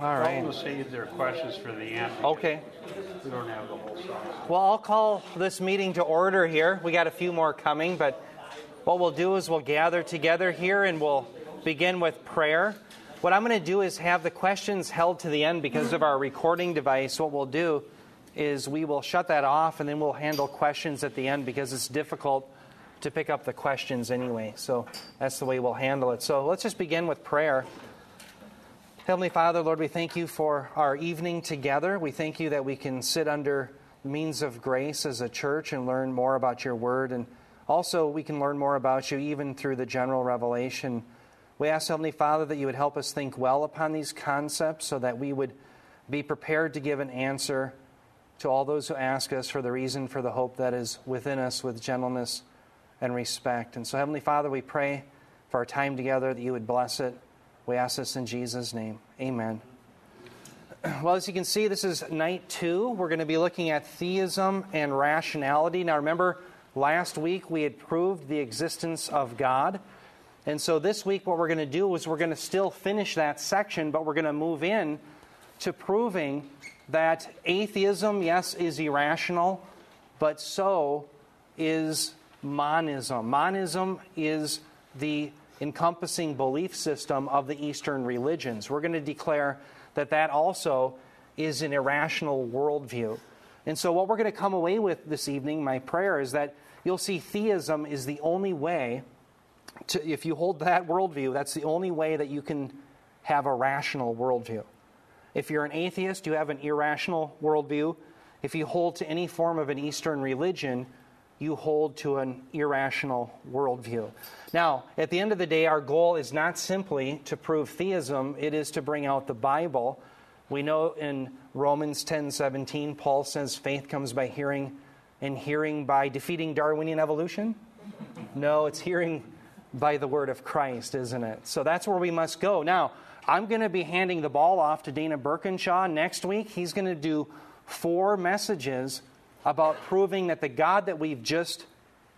All right. We'll save their questions for the end. Okay. We don't have the whole song. Well, I'll call this meeting to order here. We got a few more coming, but what we'll do is we'll gather together here and we'll begin with prayer. What I'm going to do is have the questions held to the end because of our recording device. What we'll do is we will shut that off and then we'll handle questions at the end because it's difficult to pick up the questions anyway. So that's the way we'll handle it. So let's just begin with prayer. Heavenly Father, Lord, we thank you for our evening together. We thank you that we can sit under means of grace as a church and learn more about your word. And also, we can learn more about you even through the general revelation. We ask, Heavenly Father, that you would help us think well upon these concepts so that we would be prepared to give an answer to all those who ask us for the reason for the hope that is within us with gentleness and respect. And so, Heavenly Father, we pray for our time together that you would bless it. We ask this in Jesus' name. Amen. Well, as you can see, this is night two. We're going to be looking at theism and rationality. Now, remember, last week we had proved the existence of God. And so this week, what we're going to do is we're going to still finish that section, but we're going to move in to proving that atheism, yes, is irrational, but so is monism. Monism is the encompassing belief system of the Eastern religions. We're going to declare that that also is an irrational worldview. And so, what we're going to come away with this evening, my prayer is that you'll see theism is the only way to, if you hold that worldview, that's the only way that you can have a rational worldview. If you're an atheist, you have an irrational worldview. If you hold to any form of an Eastern religion, you hold to an irrational worldview. Now, at the end of the day, our goal is not simply to prove theism, it is to bring out the Bible. We know in Romans 10 17, Paul says faith comes by hearing, and hearing by defeating Darwinian evolution. No, it's hearing by the word of Christ, isn't it? So that's where we must go. Now, I'm going to be handing the ball off to Dana Birkinshaw next week. He's going to do four messages about proving that the God that we've just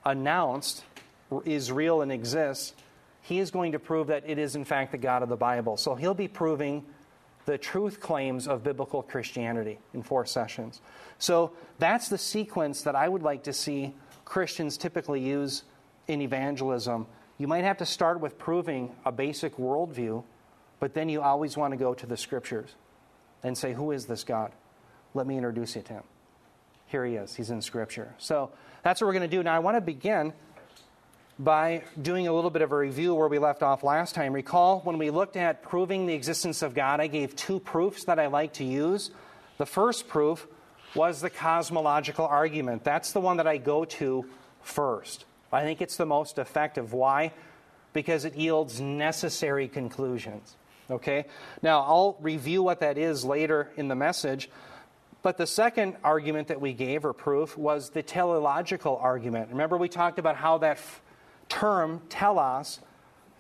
announced is real and exists, he is going to prove that it is, in fact, the God of the Bible. So he'll be proving the truth claims of biblical Christianity in four sessions. So that's the sequence that I would like to see Christians typically use in evangelism. You might have to start with proving a basic worldview, but then you always want to go to the scriptures and say, Who is this God? Let me introduce you to him here he is. He's in Scripture. So that's what we're going to do. Now, I want to begin by doing a little bit of a review where we left off last time. Recall when we looked at proving the existence of God, I gave two proofs that I like to use. The first proof was the cosmological argument. That's the one that I go to first. I think it's the most effective. Why? Because it yields necessary conclusions. Okay? Now, I'll review what that is later in the message. But the second argument that we gave, or proof, was the teleological argument. Remember, we talked about how that f- term, telos,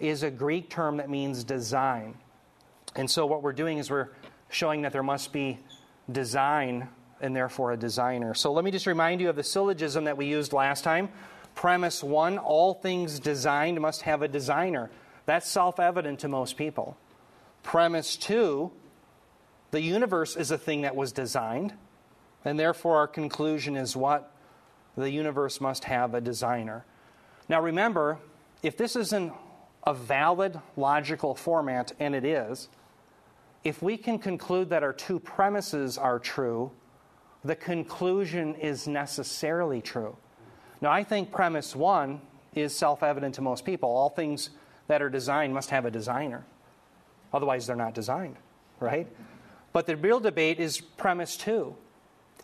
is a Greek term that means design. And so, what we're doing is we're showing that there must be design and therefore a designer. So, let me just remind you of the syllogism that we used last time. Premise one all things designed must have a designer. That's self evident to most people. Premise two the universe is a thing that was designed, and therefore our conclusion is what? The universe must have a designer. Now remember, if this isn't a valid logical format, and it is, if we can conclude that our two premises are true, the conclusion is necessarily true. Now, I think premise one is self evident to most people. All things that are designed must have a designer. Otherwise, they're not designed, right? But the real debate is premise two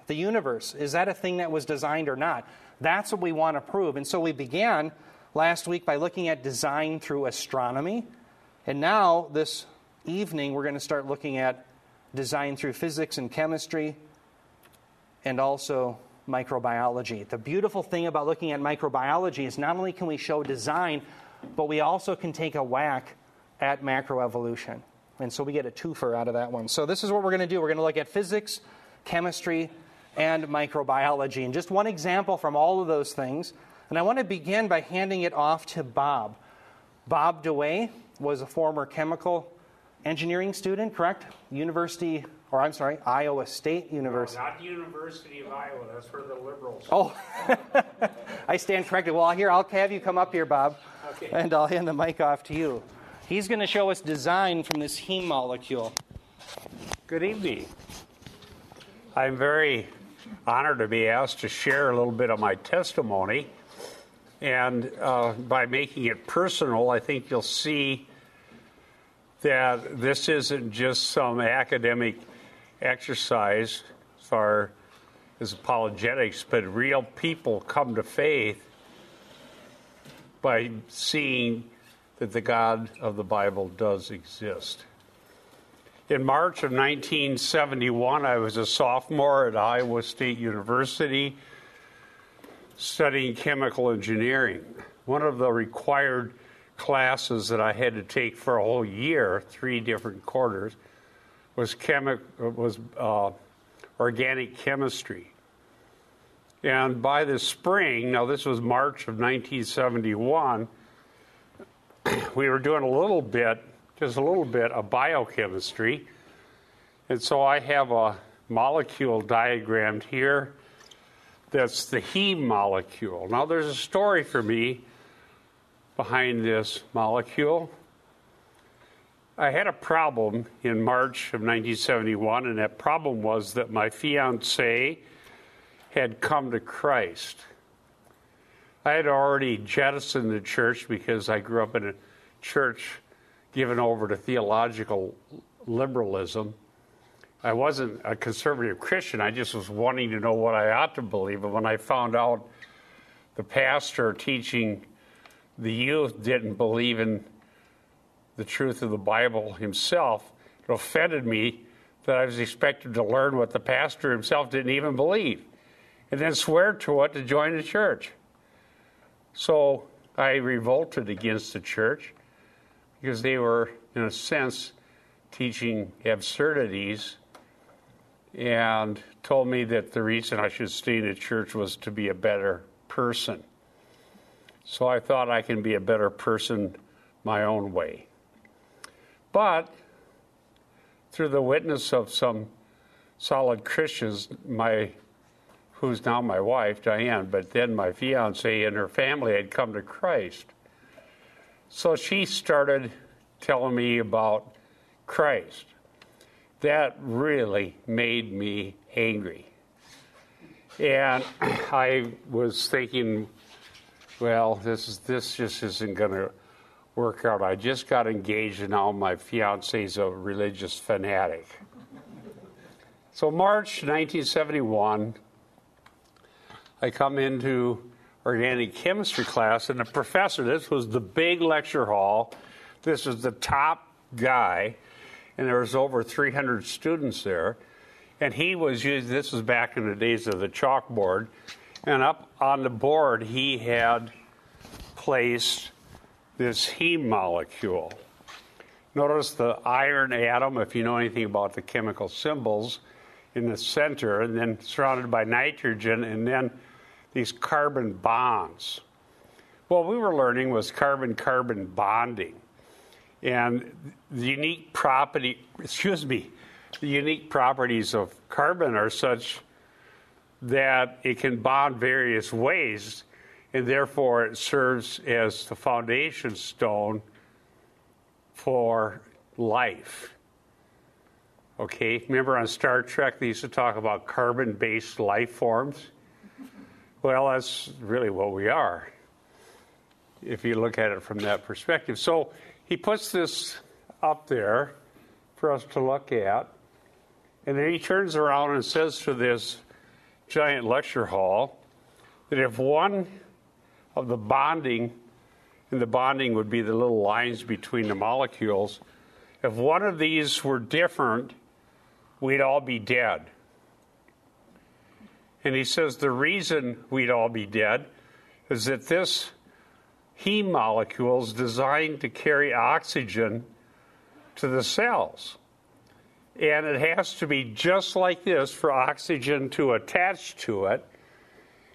the universe. Is that a thing that was designed or not? That's what we want to prove. And so we began last week by looking at design through astronomy. And now, this evening, we're going to start looking at design through physics and chemistry and also microbiology. The beautiful thing about looking at microbiology is not only can we show design, but we also can take a whack at macroevolution. And so we get a twofer out of that one. So this is what we're going to do. We're going to look at physics, chemistry, and microbiology. And just one example from all of those things. And I want to begin by handing it off to Bob. Bob DeWaay was a former chemical engineering student, correct? University, or I'm sorry, Iowa State University. Not the University of Iowa, that's where the liberals. Oh, I stand corrected. Well, here, I'll have you come up here, Bob, Okay. and I'll hand the mic off to you. He's going to show us design from this heme molecule. Good evening. I'm very honored to be asked to share a little bit of my testimony. And uh, by making it personal, I think you'll see that this isn't just some academic exercise as far as apologetics, but real people come to faith by seeing that the God of the Bible does exist. In March of 1971, I was a sophomore at Iowa State University studying chemical engineering. One of the required classes that I had to take for a whole year, three different quarters, was chemi- was uh, organic chemistry. And by the spring, now this was March of 1971, we were doing a little bit, just a little bit of biochemistry. And so I have a molecule diagrammed here that's the heme molecule. Now, there's a story for me behind this molecule. I had a problem in March of 1971, and that problem was that my fiance had come to Christ. I had already jettisoned the church because I grew up in a church given over to theological liberalism. I wasn't a conservative Christian. I just was wanting to know what I ought to believe. And when I found out the pastor teaching the youth didn't believe in the truth of the Bible himself, it offended me that I was expected to learn what the pastor himself didn't even believe and then swear to it to join the church. So I revolted against the church because they were, in a sense, teaching absurdities and told me that the reason I should stay in the church was to be a better person. So I thought I can be a better person my own way. But through the witness of some solid Christians, my who's now my wife, Diane, but then my fiance and her family had come to Christ. So she started telling me about Christ. That really made me angry. And I was thinking, well, this is this just isn't going to work out. I just got engaged, and now my fiance's a religious fanatic. So, March 1971, I come into organic chemistry class, and the professor, this was the big lecture hall, this was the top guy, and there was over 300 students there. And he was using, this was back in the days of the chalkboard, and up on the board he had placed this heme molecule. Notice the iron atom, if you know anything about the chemical symbols, in the center, and then surrounded by nitrogen, and then these carbon bonds. What we were learning was carbon carbon bonding. And the unique property, excuse me, the unique properties of carbon are such that it can bond various ways, and therefore it serves as the foundation stone for life. Okay, remember on Star Trek they used to talk about carbon based life forms? Well, that's really what we are, if you look at it from that perspective. So he puts this up there for us to look at, and then he turns around and says to this giant lecture hall that if one of the bonding, and the bonding would be the little lines between the molecules, if one of these were different, we'd all be dead. And he says the reason we'd all be dead is that this heme molecule is designed to carry oxygen to the cells. And it has to be just like this for oxygen to attach to it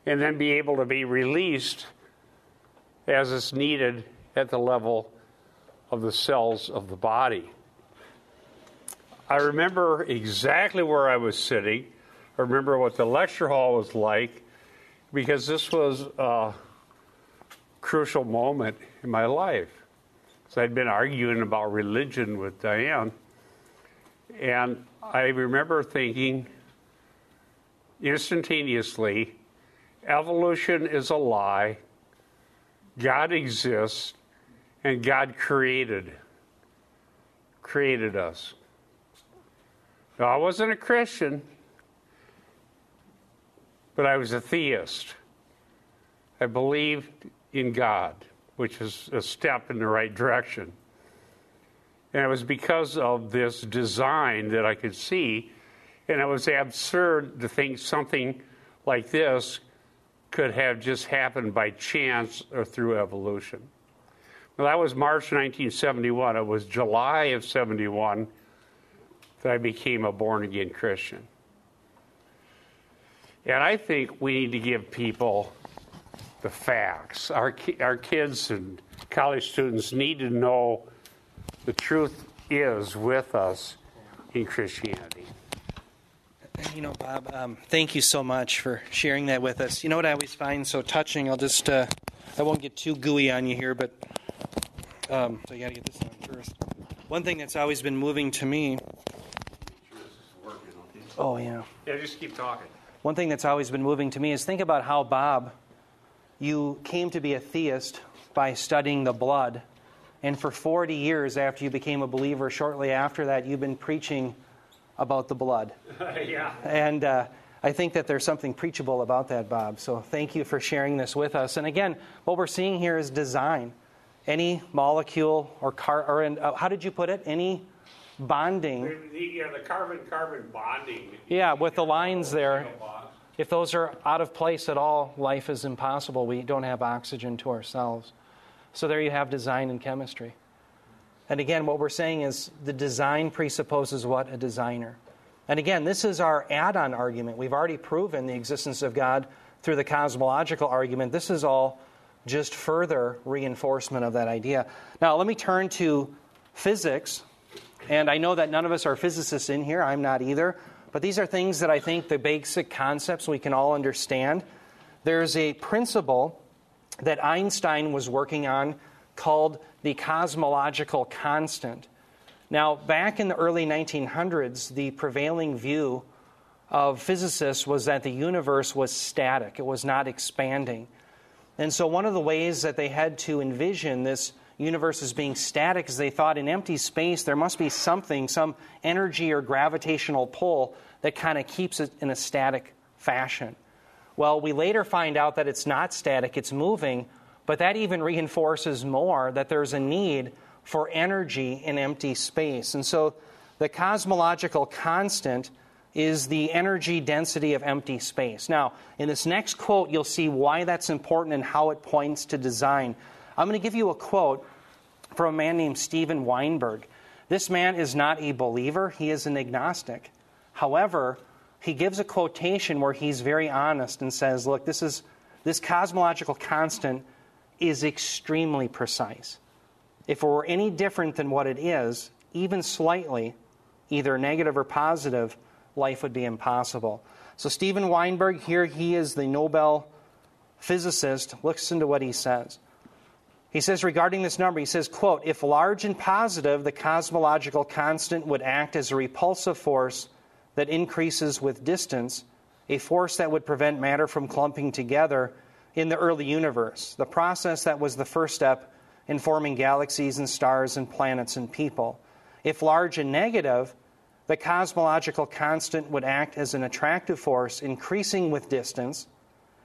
and then be able to be released as it's needed at the level of the cells of the body. I remember exactly where I was sitting. I remember what the lecture hall was like because this was a crucial moment in my life. So I'd been arguing about religion with Diane. And I remember thinking instantaneously evolution is a lie, God exists, and God created created us. Now, I wasn't a Christian, but I was a theist. I believed in God, which is a step in the right direction. And it was because of this design that I could see, and it was absurd to think something like this could have just happened by chance or through evolution. Well, that was March 1971. It was July of 71 that I became a born again Christian. And I think we need to give people the facts. Our, our kids and college students need to know the truth is with us in Christianity. You know, Bob, um, thank you so much for sharing that with us. You know what I always find so touching? I'll just, uh, I won't get too gooey on you here, but um, so you got to get this on first. One thing that's always been moving to me. Oh, yeah. Yeah, just keep talking. One thing that's always been moving to me is think about how, Bob, you came to be a theist by studying the blood. And for 40 years after you became a believer, shortly after that, you've been preaching about the blood. yeah. And uh, I think that there's something preachable about that, Bob. So thank you for sharing this with us. And again, what we're seeing here is design. Any molecule or car, or in, uh, how did you put it? Any bonding. The, yeah, the carbon carbon bonding. Yeah, with the lines there. If those are out of place at all, life is impossible. We don't have oxygen to ourselves. So there you have design and chemistry. And again, what we're saying is the design presupposes what? A designer. And again, this is our add on argument. We've already proven the existence of God through the cosmological argument. This is all just further reinforcement of that idea. Now, let me turn to physics. And I know that none of us are physicists in here, I'm not either. But these are things that I think the basic concepts we can all understand. There's a principle that Einstein was working on called the cosmological constant. Now, back in the early 1900s, the prevailing view of physicists was that the universe was static, it was not expanding. And so, one of the ways that they had to envision this universe as being static is they thought in empty space there must be something, some energy or gravitational pull that kind of keeps it in a static fashion. Well, we later find out that it's not static, it's moving, but that even reinforces more that there's a need for energy in empty space. And so the cosmological constant is the energy density of empty space. Now, in this next quote, you'll see why that's important and how it points to design. I'm going to give you a quote from a man named Steven Weinberg. This man is not a believer, he is an agnostic. However, he gives a quotation where he's very honest and says, Look, this, is, this cosmological constant is extremely precise. If it were any different than what it is, even slightly, either negative or positive, life would be impossible. So, Steven Weinberg, here he is the Nobel physicist. Listen to what he says. He says regarding this number, he says, quote, if large and positive, the cosmological constant would act as a repulsive force that increases with distance, a force that would prevent matter from clumping together in the early universe, the process that was the first step in forming galaxies and stars and planets and people. If large and negative, the cosmological constant would act as an attractive force increasing with distance,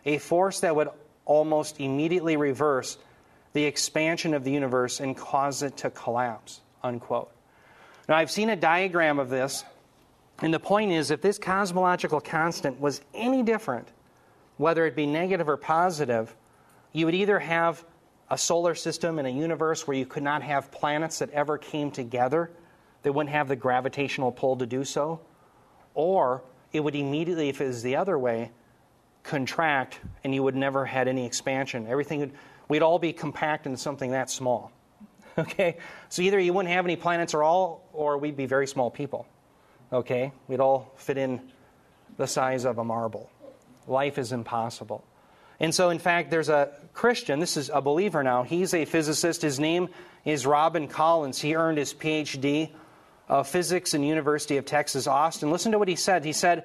a force that would almost immediately reverse the expansion of the universe and cause it to collapse. Unquote. Now, I've seen a diagram of this, and the point is if this cosmological constant was any different, whether it be negative or positive, you would either have a solar system and a universe where you could not have planets that ever came together, they wouldn't have the gravitational pull to do so, or it would immediately, if it was the other way, contract and you would never had any expansion. Everything would we'd all be compact into something that small. Okay? So either you wouldn't have any planets at all, or we'd be very small people. okay? We'd all fit in the size of a marble. Life is impossible. And so, in fact, there's a Christian, this is a believer now. He's a physicist. His name is Robin Collins. He earned his PhD of physics in University of Texas, Austin. Listen to what he said. He said,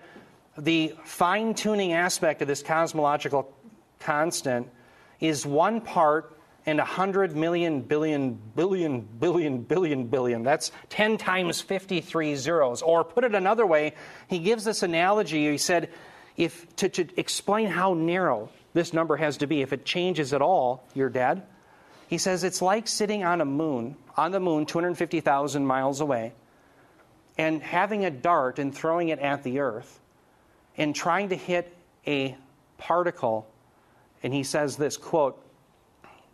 The fine tuning aspect of this cosmological constant is one part and a hundred million billion billion billion billion billion. That's 10 times 53 zeros. Or put it another way, he gives this analogy. He said, if to, to explain how narrow this number has to be, if it changes at all, you're dead. He says it's like sitting on a moon, on the moon, 250,000 miles away, and having a dart and throwing it at the earth and trying to hit a particle. And he says this quote,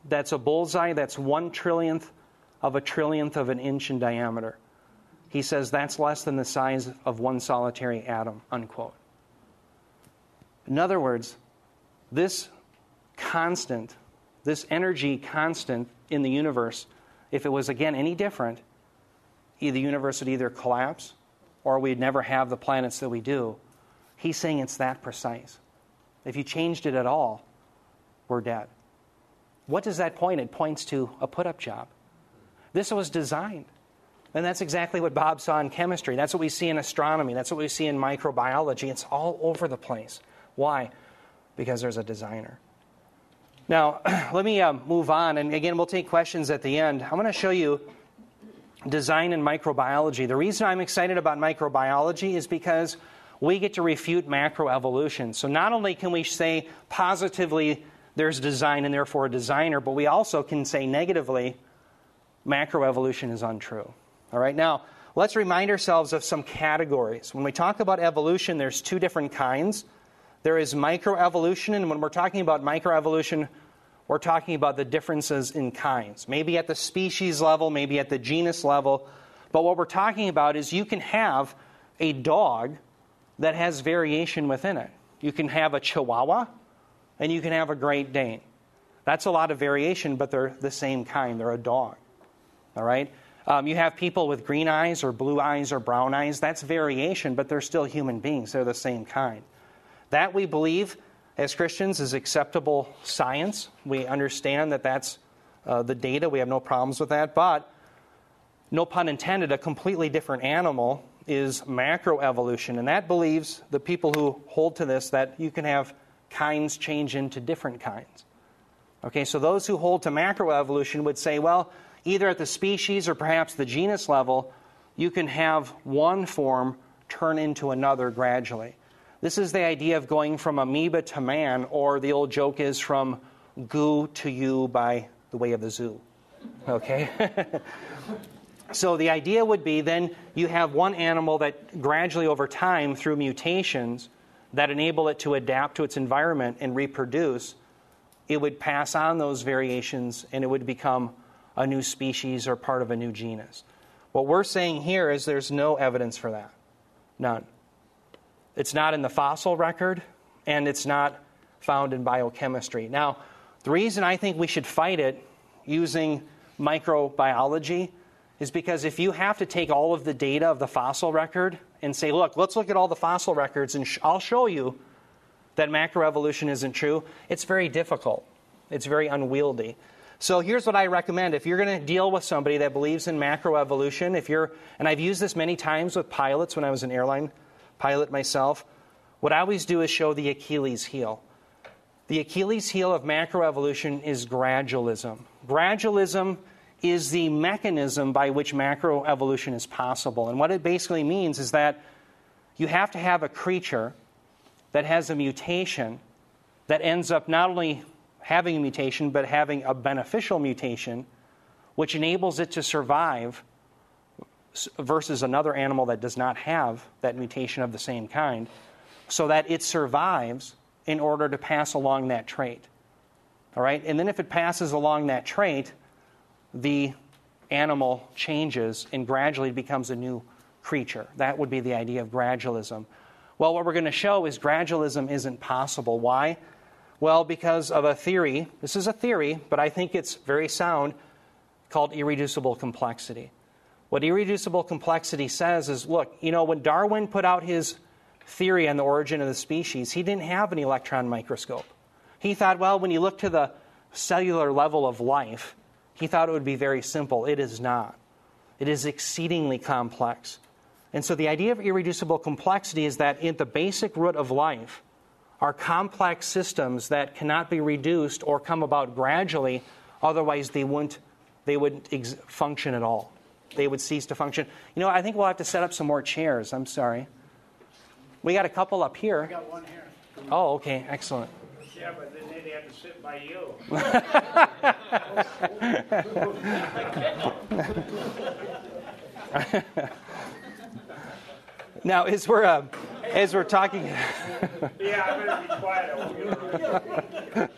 that's a bullseye that's one trillionth of a trillionth of an inch in diameter. He says that's less than the size of one solitary atom, unquote. In other words, this constant, this energy constant in the universe, if it was again any different, the universe would either collapse or we'd never have the planets that we do. He's saying it's that precise. If you changed it at all, we're dead. What does that point? It points to a put up job. This was designed. And that's exactly what Bob saw in chemistry. That's what we see in astronomy. That's what we see in microbiology. It's all over the place. Why? Because there's a designer. Now, let me uh, move on. And again, we'll take questions at the end. I'm going to show you design in microbiology. The reason I'm excited about microbiology is because we get to refute macroevolution. So not only can we say positively there's design and therefore a designer, but we also can say negatively macroevolution is untrue. All right, now let's remind ourselves of some categories. When we talk about evolution, there's two different kinds. There is microevolution, and when we're talking about microevolution, we're talking about the differences in kinds. Maybe at the species level, maybe at the genus level. But what we're talking about is you can have a dog that has variation within it. You can have a chihuahua and you can have a Great Dane. That's a lot of variation, but they're the same kind. They're a dog. All right? Um, you have people with green eyes or blue eyes or brown eyes. That's variation, but they're still human beings. They're the same kind. That we believe as Christians is acceptable science. We understand that that's uh, the data. We have no problems with that. But, no pun intended, a completely different animal is macroevolution. And that believes the people who hold to this that you can have kinds change into different kinds. Okay, so those who hold to macroevolution would say, well, either at the species or perhaps the genus level, you can have one form turn into another gradually. This is the idea of going from amoeba to man, or the old joke is from goo to you by the way of the zoo. Okay? so the idea would be then you have one animal that gradually over time, through mutations, that enable it to adapt to its environment and reproduce, it would pass on those variations and it would become a new species or part of a new genus. What we're saying here is there's no evidence for that. None. It's not in the fossil record and it's not found in biochemistry. Now, the reason I think we should fight it using microbiology is because if you have to take all of the data of the fossil record and say, look, let's look at all the fossil records and sh- I'll show you that macroevolution isn't true, it's very difficult. It's very unwieldy. So here's what I recommend. If you're going to deal with somebody that believes in macroevolution, if you're, and I've used this many times with pilots when I was an airline pilot myself, what I always do is show the Achilles heel. The Achilles heel of macroevolution is gradualism. Gradualism is the mechanism by which macroevolution is possible. And what it basically means is that you have to have a creature that has a mutation that ends up not only having a mutation, but having a beneficial mutation, which enables it to survive versus another animal that does not have that mutation of the same kind, so that it survives in order to pass along that trait. All right? And then if it passes along that trait, the animal changes and gradually becomes a new creature. That would be the idea of gradualism. Well, what we're going to show is gradualism isn't possible. Why? Well, because of a theory. This is a theory, but I think it's very sound, called irreducible complexity. What irreducible complexity says is look, you know, when Darwin put out his theory on the origin of the species, he didn't have an electron microscope. He thought, well, when you look to the cellular level of life, he thought it would be very simple. It is not, it is exceedingly complex. And so the idea of irreducible complexity is that at the basic root of life are complex systems that cannot be reduced or come about gradually, otherwise they wouldn't, they wouldn't ex- function at all. They would cease to function. You know, I think we'll have to set up some more chairs. I'm sorry. We got a couple up here. I got one here. Oh, okay, excellent. Yeah, but then they'd have to sit by you. Now, as we're uh, as we're talking, Yeah, I better be quiet.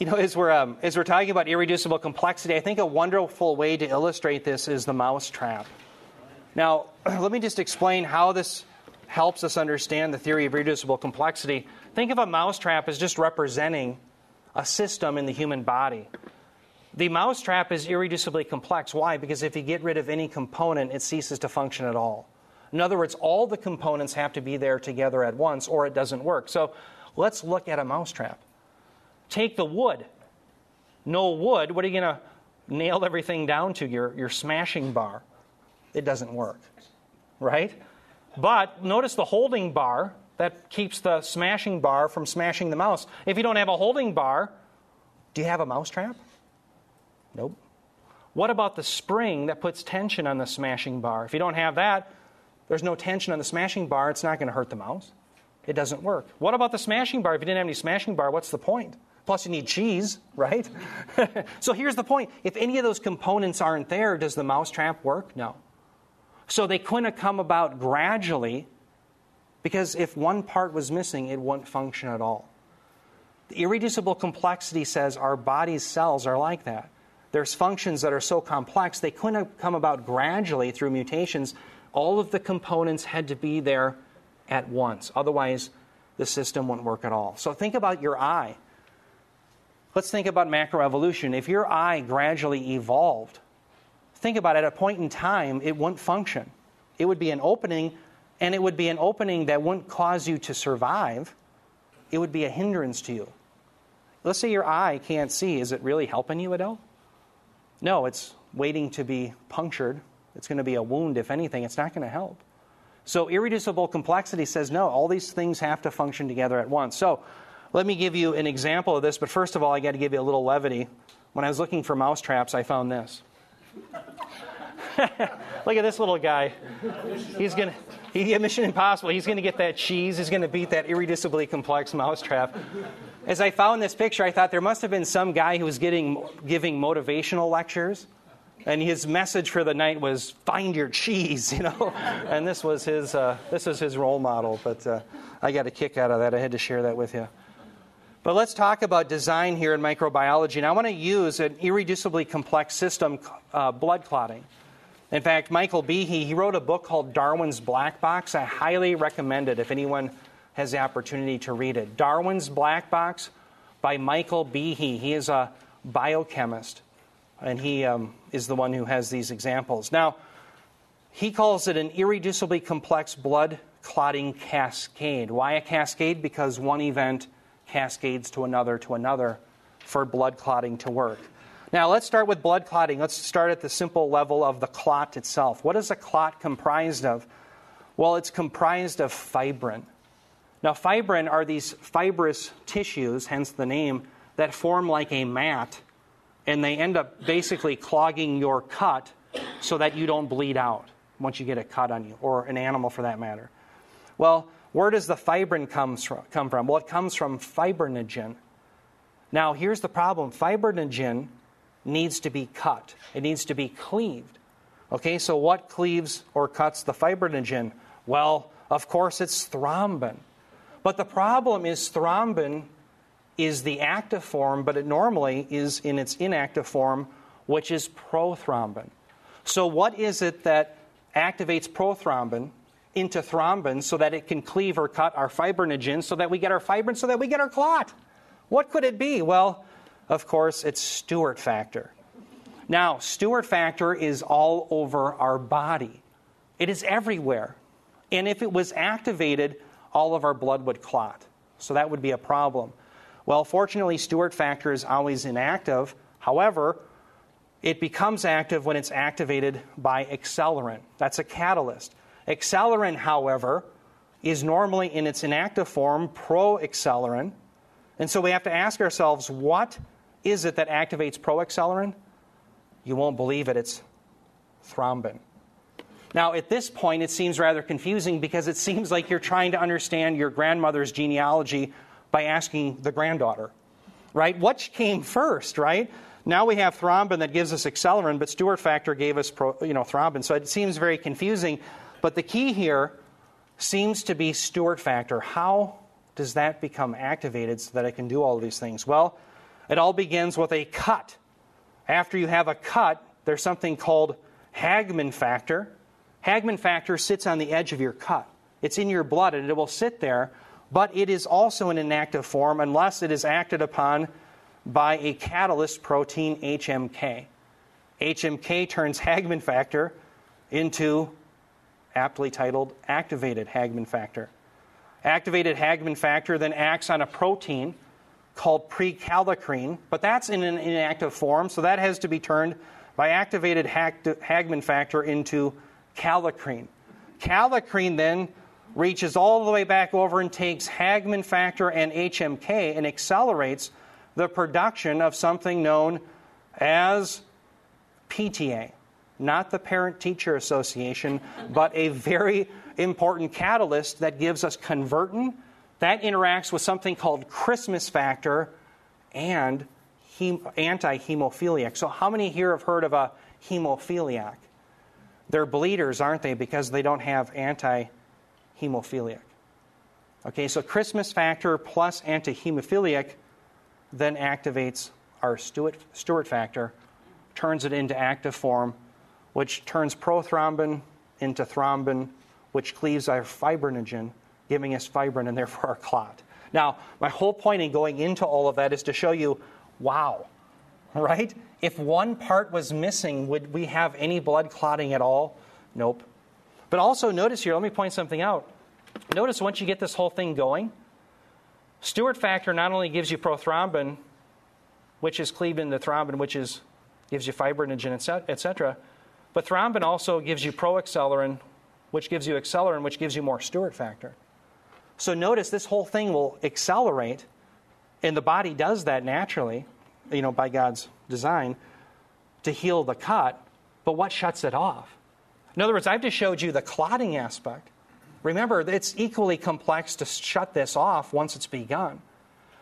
you know, as we're um, as we're talking about irreducible complexity, I think a wonderful way to illustrate this is the mousetrap. Now, let me just explain how this helps us understand the theory of irreducible complexity. Think of a mousetrap as just representing a system in the human body. The mousetrap is irreducibly complex. Why? Because if you get rid of any component, it ceases to function at all. In other words, all the components have to be there together at once or it doesn't work. So let's look at a mousetrap. Take the wood. No wood, what are you going to nail everything down to? Your, your smashing bar. It doesn't work, right? But notice the holding bar that keeps the smashing bar from smashing the mouse. If you don't have a holding bar, do you have a mousetrap? Nope. What about the spring that puts tension on the smashing bar? If you don't have that, there's no tension on the smashing bar, it's not going to hurt the mouse. It doesn't work. What about the smashing bar? If you didn't have any smashing bar, what's the point? Plus, you need cheese, right? so here's the point if any of those components aren't there, does the mousetrap work? No. So they couldn't have come about gradually because if one part was missing, it wouldn't function at all. The irreducible complexity says our body's cells are like that. There's functions that are so complex, they couldn't have come about gradually through mutations. All of the components had to be there at once. Otherwise, the system wouldn't work at all. So think about your eye. Let's think about macroevolution. If your eye gradually evolved, think about it, at a point in time, it wouldn't function. It would be an opening, and it would be an opening that wouldn't cause you to survive. It would be a hindrance to you. Let's say your eye can't see. Is it really helping you at all? No, it's waiting to be punctured. It's going to be a wound, if anything. It's not going to help. So, irreducible complexity says no, all these things have to function together at once. So, let me give you an example of this, but first of all, I got to give you a little levity. When I was looking for mouse traps, I found this. Look at this little guy. He's going to, he, Mission Impossible, he's going to get that cheese. He's going to beat that irreducibly complex mousetrap. As I found this picture, I thought there must have been some guy who was getting, giving motivational lectures. And his message for the night was "Find your cheese," you know. And this was his uh, this was his role model. But uh, I got a kick out of that. I had to share that with you. But let's talk about design here in microbiology. And I want to use an irreducibly complex system, uh, blood clotting. In fact, Michael Behe, he wrote a book called Darwin's Black Box. I highly recommend it if anyone has the opportunity to read it. Darwin's Black Box by Michael Behe. He is a biochemist, and he um, is the one who has these examples. Now, he calls it an irreducibly complex blood clotting cascade. Why a cascade? Because one event cascades to another to another for blood clotting to work. Now, let's start with blood clotting. Let's start at the simple level of the clot itself. What is a clot comprised of? Well, it's comprised of fibrin. Now, fibrin are these fibrous tissues, hence the name, that form like a mat, and they end up basically clogging your cut so that you don't bleed out once you get a cut on you, or an animal for that matter. Well, where does the fibrin come from? Well, it comes from fibrinogen. Now, here's the problem fibrinogen needs to be cut, it needs to be cleaved. Okay, so what cleaves or cuts the fibrinogen? Well, of course, it's thrombin. But the problem is thrombin is the active form, but it normally is in its inactive form, which is prothrombin. So, what is it that activates prothrombin into thrombin so that it can cleave or cut our fibrinogen so that we get our fibrin, so that we get our clot? What could it be? Well, of course, it's Stuart factor. Now, Stuart factor is all over our body, it is everywhere. And if it was activated, all of our blood would clot. So that would be a problem. Well, fortunately, Stuart factor is always inactive. However, it becomes active when it's activated by accelerin. That's a catalyst. Accelerin, however, is normally in its inactive form proaccelerin. And so we have to ask ourselves what is it that activates proaccelerin? You won't believe it, it's thrombin. Now, at this point, it seems rather confusing because it seems like you're trying to understand your grandmother's genealogy by asking the granddaughter, right? What came first, right? Now we have thrombin that gives us accelerin, but Stuart factor gave us pro, you know, thrombin. So it seems very confusing. But the key here seems to be Stuart factor. How does that become activated so that it can do all these things? Well, it all begins with a cut. After you have a cut, there's something called Hageman factor. Hageman factor sits on the edge of your cut. It's in your blood and it will sit there, but it is also in inactive form unless it is acted upon by a catalyst protein, HMK. HMK turns Hageman factor into aptly titled activated Hageman factor. Activated Hageman factor then acts on a protein called prekallikrein, but that's in an inactive form, so that has to be turned by activated Hageman factor into kallikrein. Kallikrein then reaches all the way back over and takes Hageman factor and HMK and accelerates the production of something known as PTA not the Parent Teacher Association, but a very important catalyst that gives us convertin. That interacts with something called Christmas factor and hem- anti hemophiliac. So, how many here have heard of a hemophiliac? They're bleeders, aren't they? Because they don't have anti hemophiliac. Okay, so Christmas factor plus anti hemophiliac then activates our Stuart factor, turns it into active form, which turns prothrombin into thrombin, which cleaves our fibrinogen, giving us fibrin and therefore our clot. Now, my whole point in going into all of that is to show you wow, right? If one part was missing, would we have any blood clotting at all? Nope. But also, notice here, let me point something out. Notice once you get this whole thing going, Stuart factor not only gives you prothrombin, which is cleaved into thrombin, which is gives you fibrinogen, etc. But thrombin also gives you proaccelerin, which gives you accelerin, which gives you more Stuart factor. So notice this whole thing will accelerate, and the body does that naturally, you know, by God's design, to heal the cut. But what shuts it off? In other words, I've just showed you the clotting aspect. Remember, it's equally complex to shut this off once it's begun.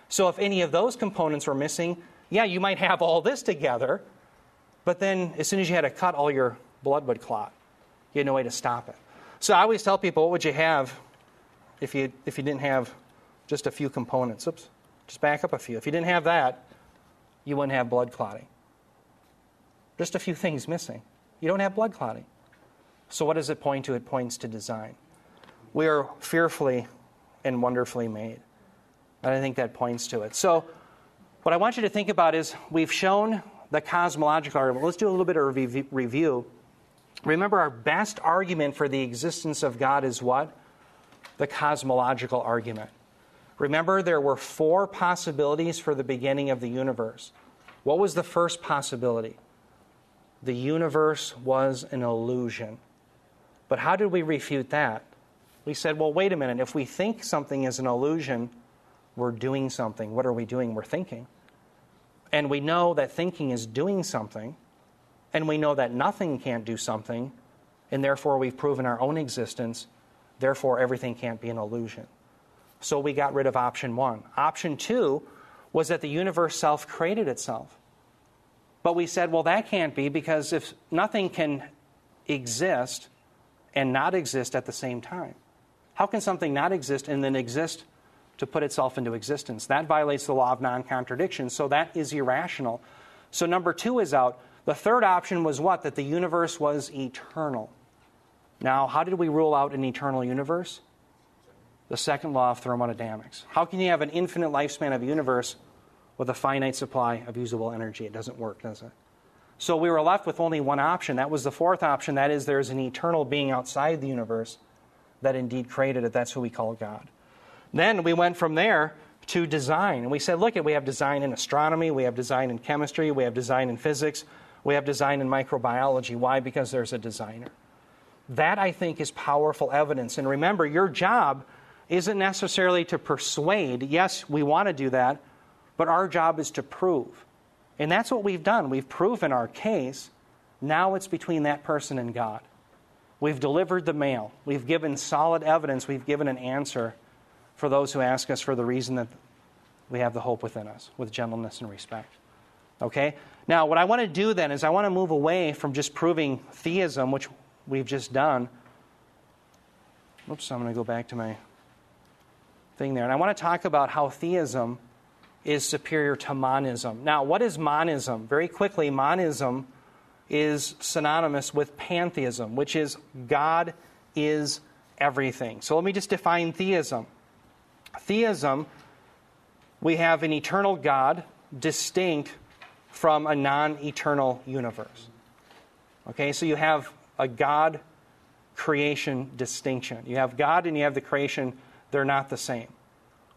So if any of those components were missing, yeah, you might have all this together, but then as soon as you had to cut, all your blood would clot. You had no way to stop it. So I always tell people, what would you have if you, if you didn't have just a few components? Oops, just back up a few. If you didn't have that, you wouldn't have blood clotting. Just a few things missing. You don't have blood clotting. So what does it point to? It points to design. We are fearfully and wonderfully made. And I think that points to it. So what I want you to think about is we've shown the cosmological argument. Let's do a little bit of review. Remember, our best argument for the existence of God is what? The cosmological argument. Remember, there were four possibilities for the beginning of the universe. What was the first possibility? The universe was an illusion. But how did we refute that? We said, well, wait a minute. If we think something is an illusion, we're doing something. What are we doing? We're thinking and we know that thinking is doing something, and we know that nothing can't do something, and therefore we've proven our own existence, therefore everything can't be an illusion. So we got rid of option one. Option two was that the universe self created itself. But we said, well, that can't be because if nothing can exist and not exist at the same time, how can something not exist and then exist to put itself into existence. That violates the law of non contradiction, so that is irrational. So, number two is out. The third option was what? That the universe was eternal. Now, how did we rule out an eternal universe? The second law of thermodynamics. How can you have an infinite lifespan of a universe with a finite supply of usable energy? It doesn't work, does it? So we were left with only one option. That was the fourth option. That is, there's an eternal being outside the universe that indeed created it. That's who we call God. Then we went from there to design. And we said, look, we have design in astronomy, we have design in chemistry, we have design in physics, we have design in microbiology. Why? Because there's a designer. That, I think, is powerful evidence. And remember, your job isn't necessarily to persuade. Yes, we want to do that, but our job is to prove. And that's what we've done. We've proven our case. Now it's between that person and God. We've delivered the mail. We've given solid evidence. We've given an answer for those who ask us for the reason that we have the hope within us with gentleness and respect. Okay? Now, what I want to do then is I want to move away from just proving theism, which we've just done. Oops, I'm going to go back to my thing there. And I want to talk about how theism is superior to monism. Now, what is monism? Very quickly, monism is synonymous with pantheism, which is God is everything. So let me just define theism. Theism, we have an eternal God distinct from a non eternal universe. Okay, so you have a God creation distinction. You have God and you have the creation, they're not the same.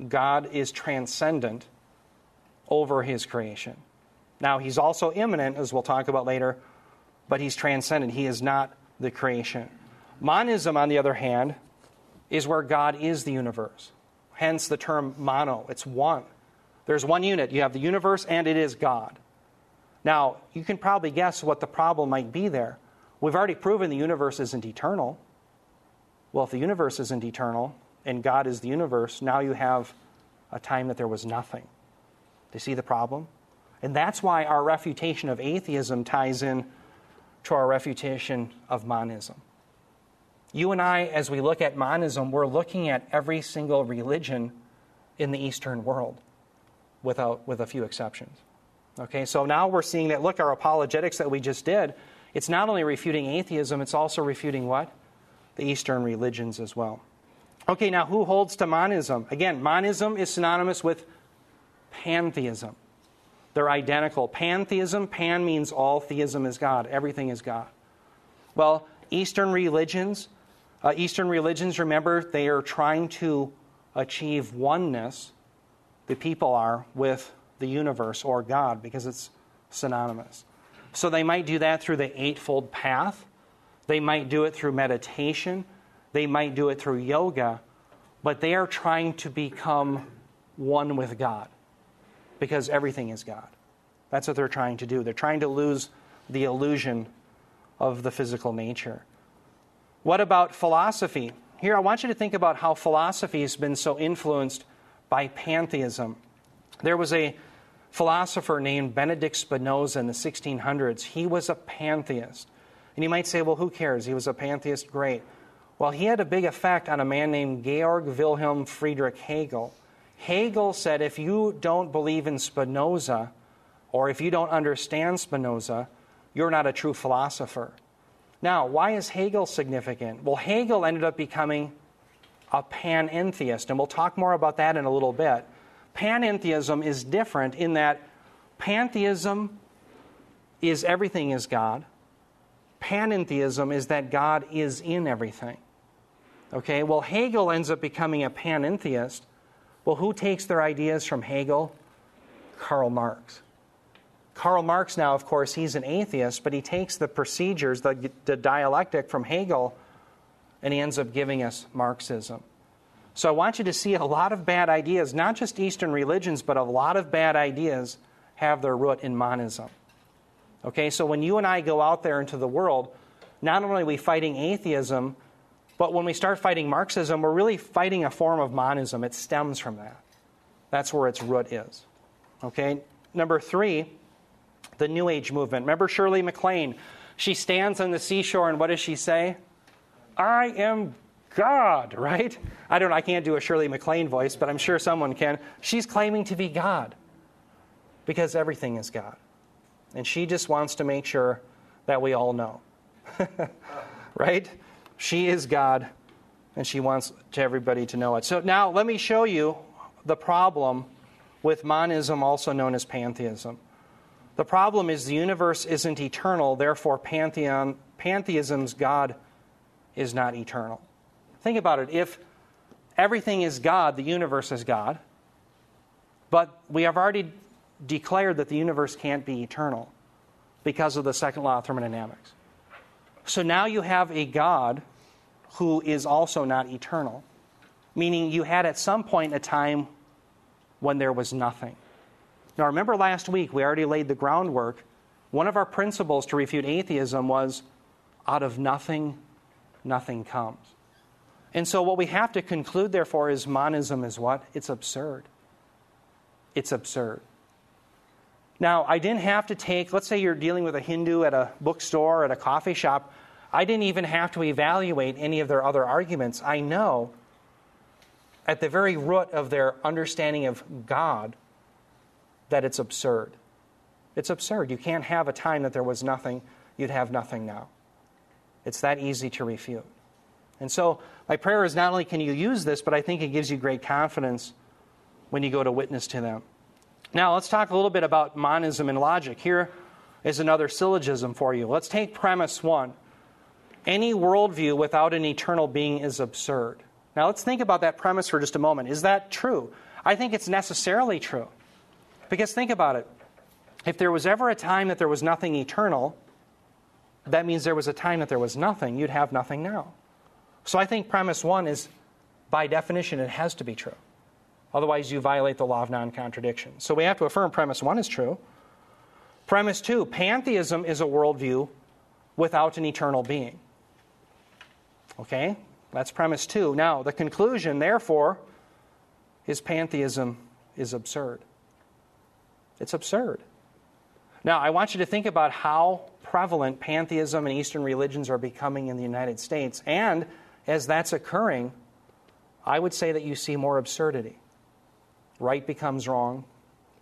God is transcendent over his creation. Now, he's also immanent, as we'll talk about later, but he's transcendent. He is not the creation. Monism, on the other hand, is where God is the universe. Hence the term mono. It's one. There's one unit. You have the universe, and it is God. Now, you can probably guess what the problem might be there. We've already proven the universe isn't eternal. Well, if the universe isn't eternal and God is the universe, now you have a time that there was nothing. Do you see the problem? And that's why our refutation of atheism ties in to our refutation of monism. You and I, as we look at monism, we're looking at every single religion in the Eastern world, without, with a few exceptions. Okay, so now we're seeing that, look, our apologetics that we just did, it's not only refuting atheism, it's also refuting what? The Eastern religions as well. Okay, now who holds to monism? Again, monism is synonymous with pantheism. They're identical. Pantheism, pan means all, theism is God. Everything is God. Well, Eastern religions, uh, Eastern religions, remember, they are trying to achieve oneness, the people are, with the universe or God because it's synonymous. So they might do that through the Eightfold Path. They might do it through meditation. They might do it through yoga. But they are trying to become one with God because everything is God. That's what they're trying to do. They're trying to lose the illusion of the physical nature. What about philosophy? Here, I want you to think about how philosophy has been so influenced by pantheism. There was a philosopher named Benedict Spinoza in the 1600s. He was a pantheist. And you might say, well, who cares? He was a pantheist, great. Well, he had a big effect on a man named Georg Wilhelm Friedrich Hegel. Hegel said if you don't believe in Spinoza, or if you don't understand Spinoza, you're not a true philosopher. Now, why is Hegel significant? Well, Hegel ended up becoming a panentheist, and we'll talk more about that in a little bit. Panentheism is different in that pantheism is everything is God. Panentheism is that God is in everything. Okay, well, Hegel ends up becoming a panentheist well, who takes their ideas from Hegel? Karl Marx. Karl Marx, now, of course, he's an atheist, but he takes the procedures, the, the dialectic from Hegel, and he ends up giving us Marxism. So I want you to see a lot of bad ideas, not just Eastern religions, but a lot of bad ideas have their root in monism. Okay, so when you and I go out there into the world, not only are we fighting atheism, but when we start fighting Marxism, we're really fighting a form of monism. It stems from that. That's where its root is. Okay? Number three, the New Age movement. Remember Shirley MacLaine? She stands on the seashore and what does she say? I am God, right? I don't I can't do a Shirley MacLaine voice, but I'm sure someone can. She's claiming to be God because everything is God. And she just wants to make sure that we all know. right? She is God, and she wants to everybody to know it. So now let me show you the problem with monism, also known as pantheism. The problem is the universe isn't eternal, therefore, pantheon, pantheism's God is not eternal. Think about it. If everything is God, the universe is God, but we have already declared that the universe can't be eternal because of the second law of thermodynamics. So now you have a God who is also not eternal, meaning you had at some point a time when there was nothing. Now, remember last week, we already laid the groundwork. One of our principles to refute atheism was out of nothing, nothing comes. And so, what we have to conclude, therefore, is monism is what? It's absurd. It's absurd. Now, I didn't have to take, let's say you're dealing with a Hindu at a bookstore, at a coffee shop. I didn't even have to evaluate any of their other arguments. I know at the very root of their understanding of God that it's absurd. It's absurd. You can't have a time that there was nothing, you'd have nothing now. It's that easy to refute. And so, my prayer is not only can you use this, but I think it gives you great confidence when you go to witness to them. Now, let's talk a little bit about monism and logic. Here is another syllogism for you. Let's take premise one any worldview without an eternal being is absurd. Now, let's think about that premise for just a moment. Is that true? I think it's necessarily true. Because think about it. If there was ever a time that there was nothing eternal, that means there was a time that there was nothing. You'd have nothing now. So I think premise one is, by definition, it has to be true. Otherwise, you violate the law of non contradiction. So we have to affirm premise one is true. Premise two pantheism is a worldview without an eternal being. Okay? That's premise two. Now, the conclusion, therefore, is pantheism is absurd. It's absurd. Now, I want you to think about how prevalent pantheism and Eastern religions are becoming in the United States. And as that's occurring, I would say that you see more absurdity. Right becomes wrong,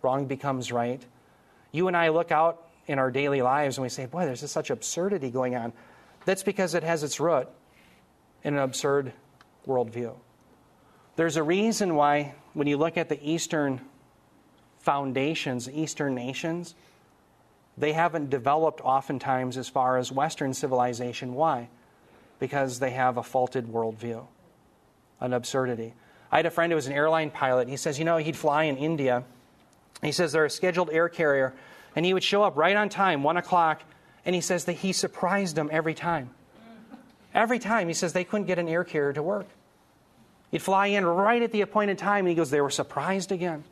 wrong becomes right. You and I look out in our daily lives and we say, boy, there's just such absurdity going on. That's because it has its root in an absurd worldview. There's a reason why, when you look at the Eastern foundations, Eastern nations, they haven't developed oftentimes as far as Western civilization. Why? Because they have a faulted worldview, an absurdity. I had a friend who was an airline pilot. He says, you know, he'd fly in India. He says they're a scheduled air carrier, and he would show up right on time, 1 o'clock, and he says that he surprised them every time. Every time, he says they couldn't get an air carrier to work. He'd fly in right at the appointed time, and he goes, they were surprised again.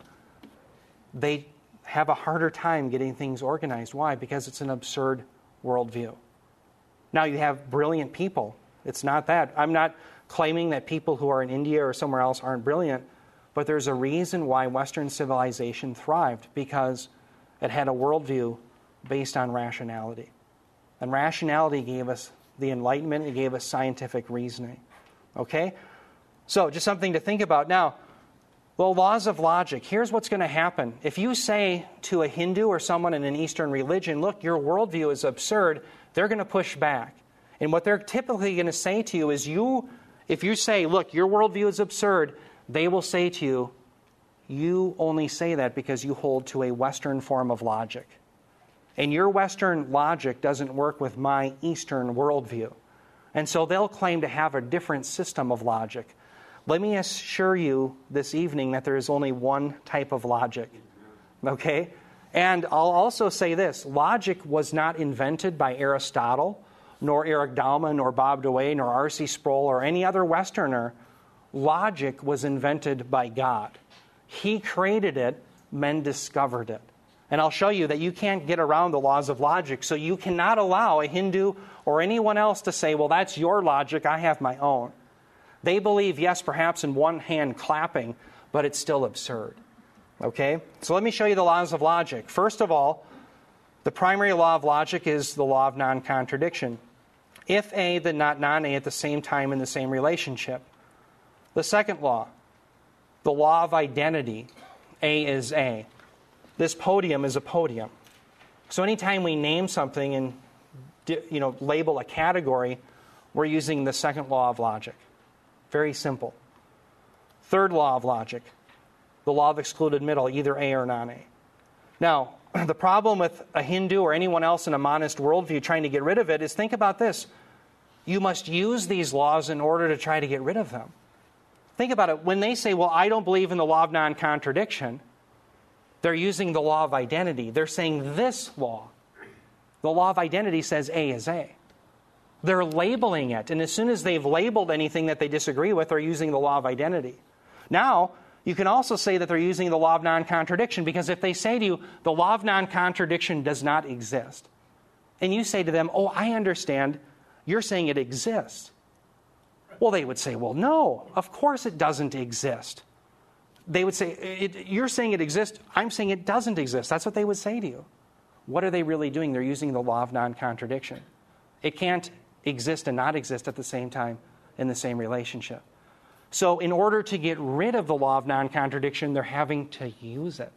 They have a harder time getting things organized. Why? Because it's an absurd worldview. Now, you have brilliant people. It's not that. I'm not claiming that people who are in India or somewhere else aren't brilliant, but there's a reason why Western civilization thrived because it had a worldview based on rationality. And rationality gave us the Enlightenment, it gave us scientific reasoning. Okay? So, just something to think about. Now, the laws of logic. Here's what's going to happen. If you say to a Hindu or someone in an Eastern religion, look, your worldview is absurd, they're going to push back. And what they're typically going to say to you is, you, if you say, look, your worldview is absurd, they will say to you, you only say that because you hold to a Western form of logic. And your Western logic doesn't work with my Eastern worldview. And so they'll claim to have a different system of logic. Let me assure you this evening that there is only one type of logic. Okay? And I'll also say this logic was not invented by Aristotle, nor Eric Dalman, nor Bob DeWaay, nor R.C. Sproul, or any other Westerner. Logic was invented by God. He created it, men discovered it. And I'll show you that you can't get around the laws of logic. So you cannot allow a Hindu or anyone else to say, well, that's your logic, I have my own. They believe, yes, perhaps in one hand clapping, but it's still absurd. Okay? So let me show you the laws of logic. First of all, the primary law of logic is the law of non contradiction. If A, then not non A at the same time in the same relationship. The second law, the law of identity. A is A this podium is a podium. So anytime we name something and you know, label a category, we're using the second law of logic. Very simple. Third law of logic, the law of excluded middle, either A or non A. Now, the problem with a Hindu or anyone else in a monist worldview trying to get rid of it is think about this. You must use these laws in order to try to get rid of them. Think about it. When they say, Well, I don't believe in the law of non contradiction, they're using the law of identity. They're saying this law. The law of identity says A is A. They're labeling it. And as soon as they've labeled anything that they disagree with, they're using the law of identity. Now, you can also say that they're using the law of non contradiction because if they say to you, the law of non contradiction does not exist, and you say to them, Oh, I understand, you're saying it exists. Well, they would say, Well, no, of course it doesn't exist. They would say, You're saying it exists, I'm saying it doesn't exist. That's what they would say to you. What are they really doing? They're using the law of non contradiction. It can't exist and not exist at the same time in the same relationship. So, in order to get rid of the law of non contradiction, they're having to use it.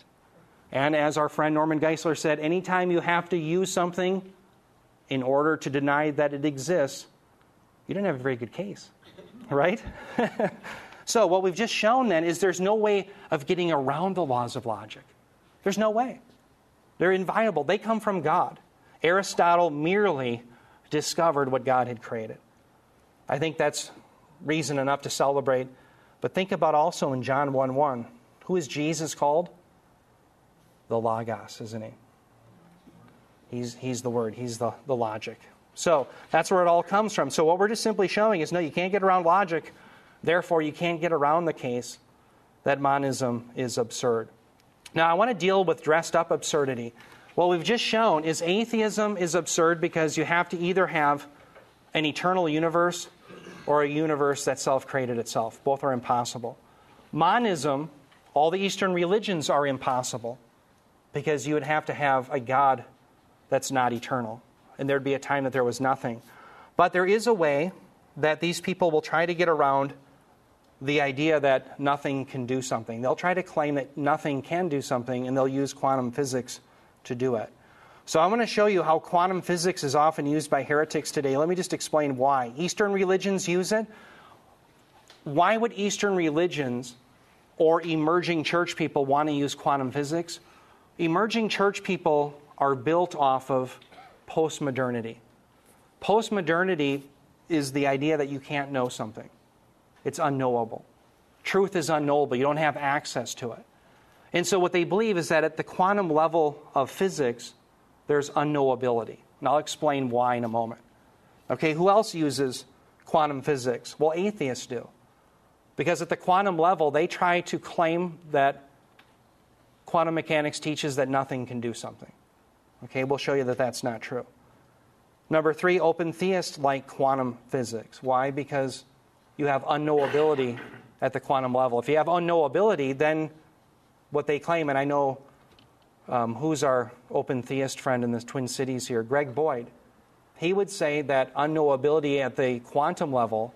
And as our friend Norman Geisler said, anytime you have to use something in order to deny that it exists, you don't have a very good case, right? so, what we've just shown then is there's no way of getting around the laws of logic. There's no way. They're inviolable, they come from God. Aristotle merely discovered what God had created. I think that's reason enough to celebrate. But think about also in John 1 1. Who is Jesus called? The Logos, isn't he? He's, he's the word, he's the, the logic. So that's where it all comes from. So what we're just simply showing is no, you can't get around logic. Therefore, you can't get around the case that monism is absurd. Now, I want to deal with dressed up absurdity. What we've just shown is atheism is absurd because you have to either have an eternal universe or a universe that self created itself. Both are impossible. Monism, all the Eastern religions are impossible because you would have to have a God that's not eternal. And there'd be a time that there was nothing. But there is a way that these people will try to get around the idea that nothing can do something. They'll try to claim that nothing can do something, and they'll use quantum physics to do it. So I want to show you how quantum physics is often used by heretics today. Let me just explain why. Eastern religions use it. Why would Eastern religions or emerging church people want to use quantum physics? Emerging church people are built off of postmodernity. Postmodernity is the idea that you can't know something, it's unknowable. Truth is unknowable, you don't have access to it. And so, what they believe is that at the quantum level of physics, there's unknowability. And I'll explain why in a moment. Okay, who else uses quantum physics? Well, atheists do. Because at the quantum level, they try to claim that quantum mechanics teaches that nothing can do something. Okay, we'll show you that that's not true. Number three, open theists like quantum physics. Why? Because you have unknowability at the quantum level. If you have unknowability, then what they claim, and I know um, who's our open theist friend in the Twin Cities here, Greg Boyd. He would say that unknowability at the quantum level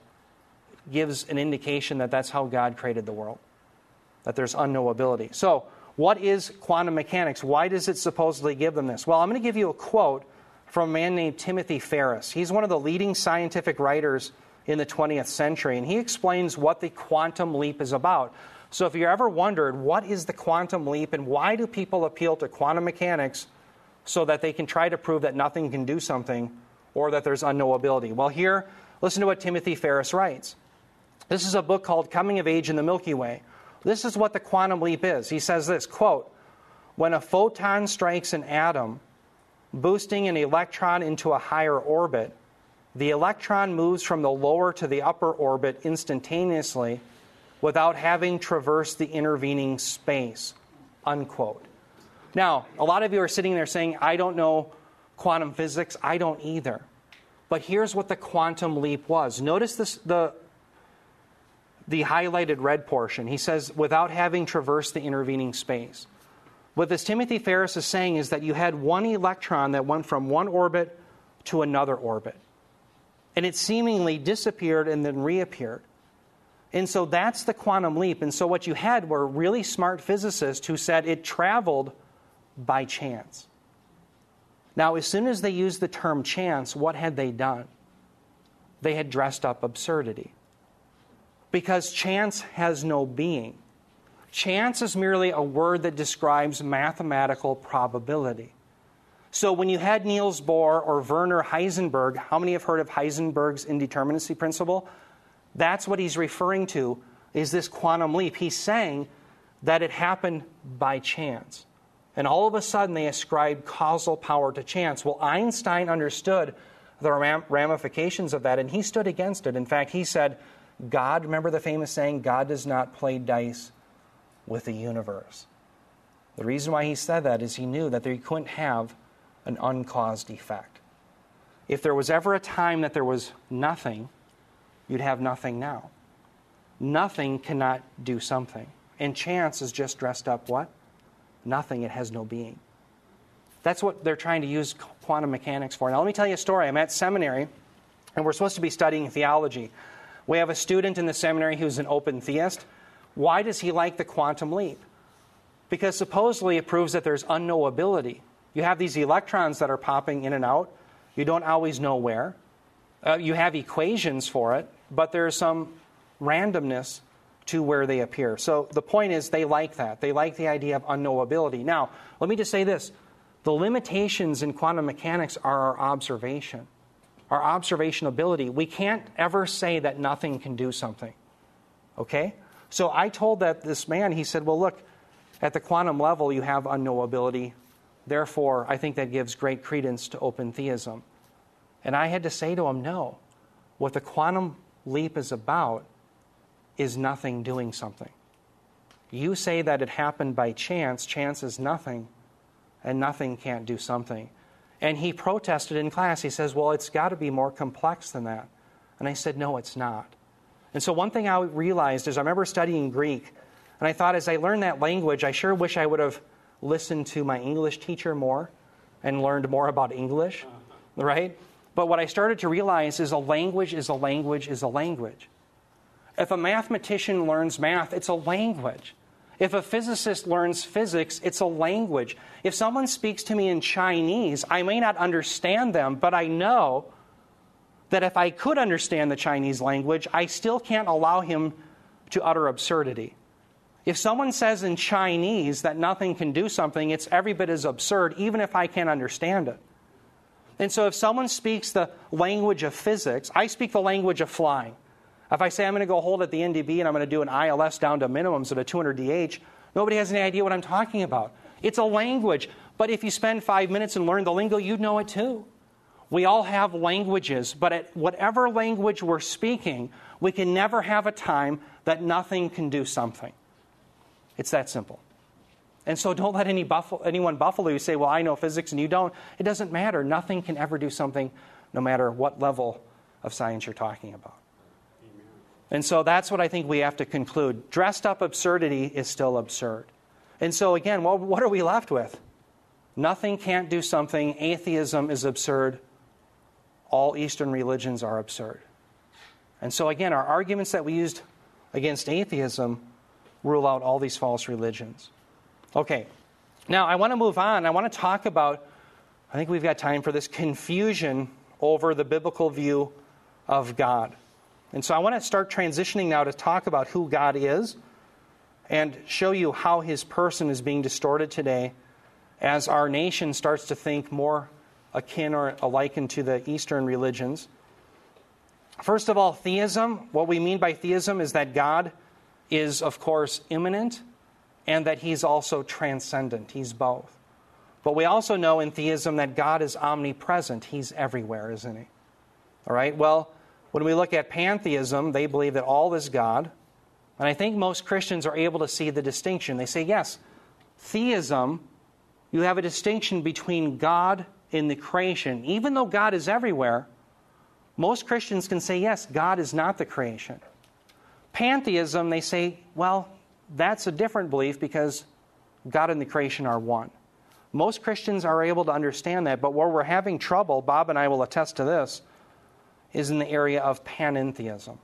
gives an indication that that's how God created the world, that there's unknowability. So, what is quantum mechanics? Why does it supposedly give them this? Well, I'm going to give you a quote from a man named Timothy Ferris. He's one of the leading scientific writers in the 20th century, and he explains what the quantum leap is about. So if you ever wondered what is the quantum leap and why do people appeal to quantum mechanics so that they can try to prove that nothing can do something or that there's unknowability? Well, here, listen to what Timothy Ferris writes. This is a book called Coming of Age in the Milky Way. This is what the quantum leap is. He says this, quote, when a photon strikes an atom, boosting an electron into a higher orbit, the electron moves from the lower to the upper orbit instantaneously without having traversed the intervening space. Unquote. Now, a lot of you are sitting there saying, I don't know quantum physics. I don't either. But here's what the quantum leap was. Notice this, the, the highlighted red portion. He says, without having traversed the intervening space. What this Timothy Ferris is saying is that you had one electron that went from one orbit to another orbit. And it seemingly disappeared and then reappeared. And so that's the quantum leap. And so what you had were really smart physicists who said it traveled by chance. Now, as soon as they used the term chance, what had they done? They had dressed up absurdity. Because chance has no being. Chance is merely a word that describes mathematical probability. So when you had Niels Bohr or Werner Heisenberg, how many have heard of Heisenberg's indeterminacy principle? That's what he's referring to is this quantum leap. He's saying that it happened by chance. And all of a sudden they ascribe causal power to chance. Well, Einstein understood the ramifications of that and he stood against it. In fact, he said, God, remember the famous saying, God does not play dice with the universe. The reason why he said that is he knew that he couldn't have an uncaused effect. If there was ever a time that there was nothing, you'd have nothing now. Nothing cannot do something. And chance is just dressed up what? Nothing. It has no being. That's what they're trying to use quantum mechanics for. Now, let me tell you a story. I'm at seminary, and we're supposed to be studying theology. We have a student in the seminary who's an open theist. Why does he like the quantum leap? Because supposedly it proves that there's unknowability. You have these electrons that are popping in and out. You don't always know where. Uh, you have equations for it, but there's some randomness to where they appear. So the point is, they like that. They like the idea of unknowability. Now, let me just say this the limitations in quantum mechanics are our observation, our observation ability. We can't ever say that nothing can do something. Okay? So I told that this man, he said, Well, look, at the quantum level, you have unknowability. Therefore, I think that gives great credence to open theism. And I had to say to him, no. What the quantum leap is about is nothing doing something. You say that it happened by chance, chance is nothing, and nothing can't do something. And he protested in class. He says, Well, it's got to be more complex than that. And I said, No, it's not. And so, one thing I realized is I remember studying Greek, and I thought as I learned that language, I sure wish I would have listened to my English teacher more and learned more about English, right? But what I started to realize is a language is a language is a language. If a mathematician learns math, it's a language. If a physicist learns physics, it's a language. If someone speaks to me in Chinese, I may not understand them, but I know that if I could understand the Chinese language, I still can't allow him to utter absurdity. If someone says in Chinese that nothing can do something, it's every bit as absurd, even if I can't understand it. And so if someone speaks the language of physics, I speak the language of flying. If I say I'm going to go hold at the NDB and I'm going to do an ILS down to minimums at a 200 DH, nobody has any idea what I'm talking about. It's a language. But if you spend five minutes and learn the lingo, you'd know it too. We all have languages, but at whatever language we're speaking, we can never have a time that nothing can do something. It's that simple. And so don't let any anyone buffalo you say, well, I know physics and you don't. It doesn't matter. Nothing can ever do something, no matter what level of science you're talking about. Amen. And so that's what I think we have to conclude. Dressed up absurdity is still absurd. And so, again, well, what are we left with? Nothing can't do something. Atheism is absurd. All Eastern religions are absurd. And so, again, our arguments that we used against atheism rule out all these false religions. Okay, now I want to move on. I want to talk about, I think we've got time for this confusion over the biblical view of God. And so I want to start transitioning now to talk about who God is and show you how his person is being distorted today as our nation starts to think more akin or likened to the Eastern religions. First of all, theism. What we mean by theism is that God is, of course, immanent and that he's also transcendent. He's both. But we also know in theism that God is omnipresent. He's everywhere, isn't he? All right? Well, when we look at pantheism, they believe that all is God. And I think most Christians are able to see the distinction. They say, yes, theism, you have a distinction between God in the creation. Even though God is everywhere, most Christians can say, yes, God is not the creation. Pantheism, they say, well, that's a different belief because God and the creation are one. Most Christians are able to understand that, but where we're having trouble, Bob and I will attest to this, is in the area of panentheism.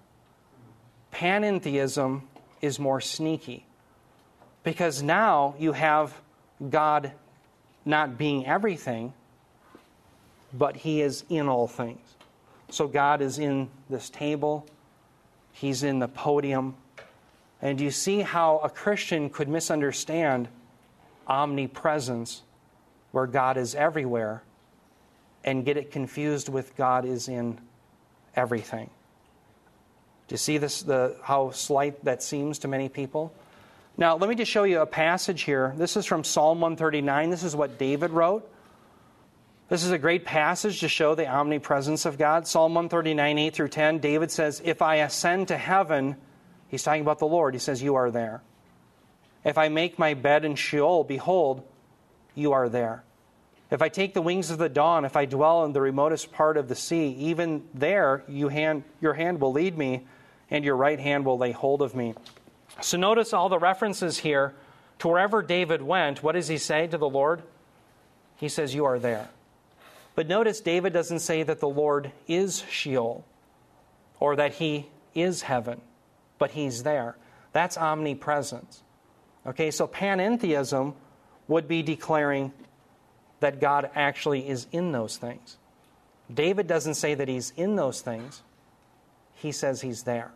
Panentheism is more sneaky because now you have God not being everything, but He is in all things. So God is in this table, He's in the podium, And do you see how a Christian could misunderstand omnipresence, where God is everywhere, and get it confused with God is in everything? Do you see this, the, how slight that seems to many people? Now, let me just show you a passage here. This is from Psalm 139. This is what David wrote. This is a great passage to show the omnipresence of God. Psalm 139, 8 through 10. David says, If I ascend to heaven, he's talking about the Lord, he says, You are there. If I make my bed in Sheol, behold, you are there. If I take the wings of the dawn, if I dwell in the remotest part of the sea, even there you hand, your hand will lead me, and your right hand will lay hold of me. So notice all the references here to wherever David went. What does he say to the Lord? He says, You are there. But notice David doesn't say that the Lord is Sheol or that he is heaven, but he's there. That's omnipresence. Okay, so panentheism would be declaring that God actually is in those things. David doesn't say that he's in those things, he says he's there.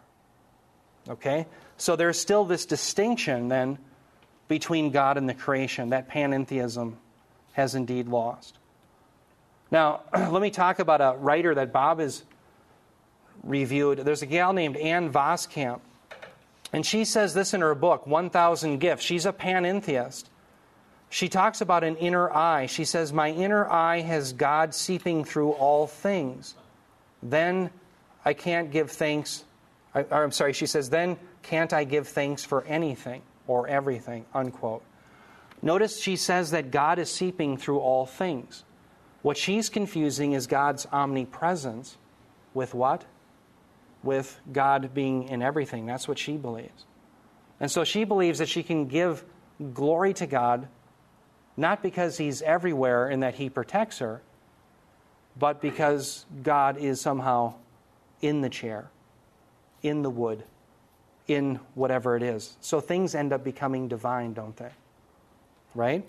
Okay? So there's still this distinction then between God and the creation that panentheism has indeed lost. Now, let me talk about a writer that Bob has reviewed. There's a gal named Ann Voskamp, and she says this in her book, 1000 Gifts. She's a panentheist. She talks about an inner eye. She says, My inner eye has God seeping through all things. Then I can't give thanks. I, I'm sorry, she says, Then can't I give thanks for anything or everything? Unquote. Notice she says that God is seeping through all things. What she's confusing is God's omnipresence with what? With God being in everything. That's what she believes. And so she believes that she can give glory to God not because he's everywhere and that he protects her, but because God is somehow in the chair, in the wood, in whatever it is. So things end up becoming divine, don't they? Right?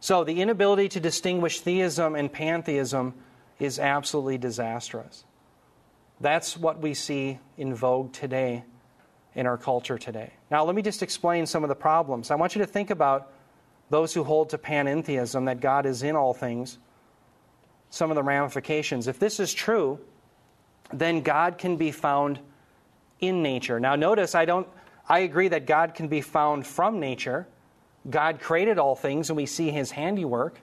So the inability to distinguish theism and pantheism is absolutely disastrous. That's what we see in vogue today in our culture today. Now, let me just explain some of the problems. I want you to think about those who hold to panentheism, that God is in all things, some of the ramifications. If this is true, then God can be found in nature. Now notice I don't I agree that God can be found from nature. God created all things and we see his handiwork.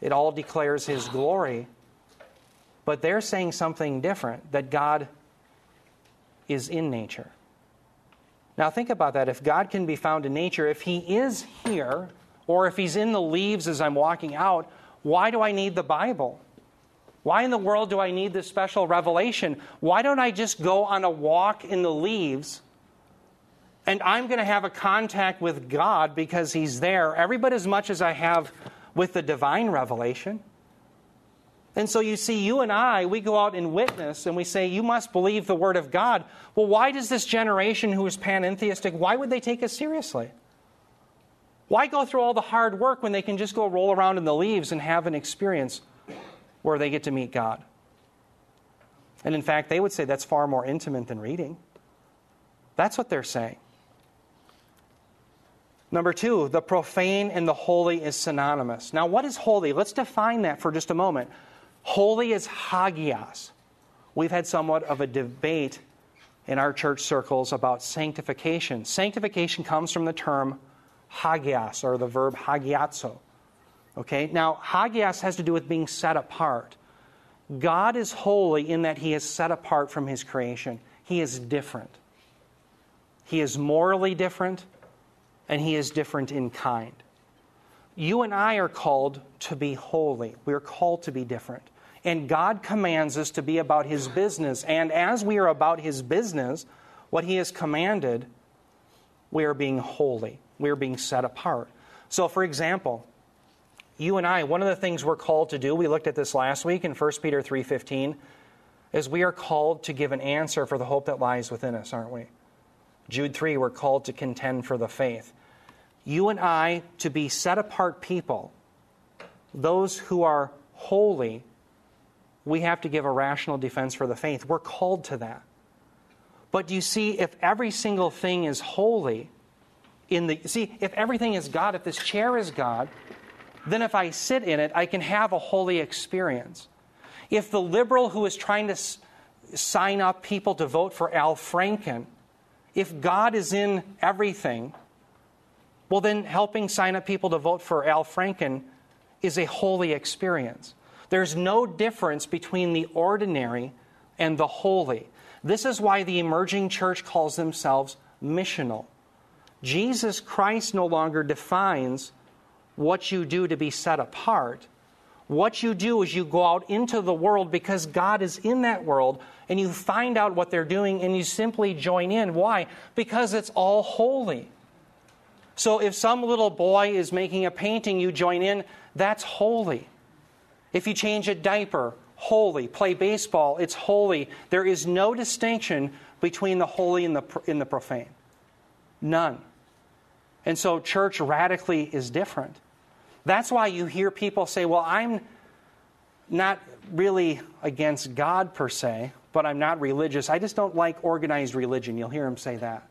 It all declares his glory. But they're saying something different that God is in nature. Now think about that. If God can be found in nature, if he is here or if he's in the leaves as I'm walking out, why do I need the Bible? Why in the world do I need this special revelation? Why don't I just go on a walk in the leaves and I'm going to have a contact with God because He's there, every bit as much as I have with the divine revelation? And so you see, you and I, we go out and witness and we say, You must believe the Word of God. Well, why does this generation who is panentheistic, why would they take us seriously? Why go through all the hard work when they can just go roll around in the leaves and have an experience where they get to meet God. And in fact, they would say that's far more intimate than reading. That's what they're saying. Number two, the profane and the holy is synonymous. Now, what is holy? Let's define that for just a moment. Holy is hagios. We've had somewhat of a debate in our church circles about sanctification. Sanctification comes from the term hagios, or the verb hagiazo. Okay? Now, hagios has to do with being set apart. God is holy in that he is set apart from his creation. He is different. He is morally different, and he is different in kind. You and I are called to be holy. We are called to be different. And God commands us to be about his business. And as we are about his business, what he has commanded, we are being holy. We are being set apart. So, for example, you and I, one of the things we're called to do, we looked at this last week in 1 Peter 3:15, is we are called to give an answer for the hope that lies within us, aren't we? Jude 3, we're called to contend for the faith. You and I, to be set apart people, those who are holy, we have to give a rational defense for the faith. We're called to that. But you see, if every single thing is holy, in the see, if everything is God, if this chair is God, then if I sit in it, I can have a holy experience. If the liberal who is trying to s- sign up people to vote for Al Franken, if God is in everything, well, then helping sign up people to vote for Al Franken is a holy experience. There's no difference between the ordinary and the holy. This is why the emerging church calls themselves missional. Jesus Christ no longer defines what you do to be set apart. What you do is you go out into the world because God is in that world and you find out what they're doing and you simply join in. Why? Because it's all holy. So if some little boy is making a painting, you join in, that's holy. If you change a diaper, holy. Play baseball, it's holy. There is no distinction between the holy and the, and the profane. None. And so church radically is different. That's why you hear people say, well, I'm not really against God per se, but I'm not religious. I just don't like organized religion. You'll hear them say that.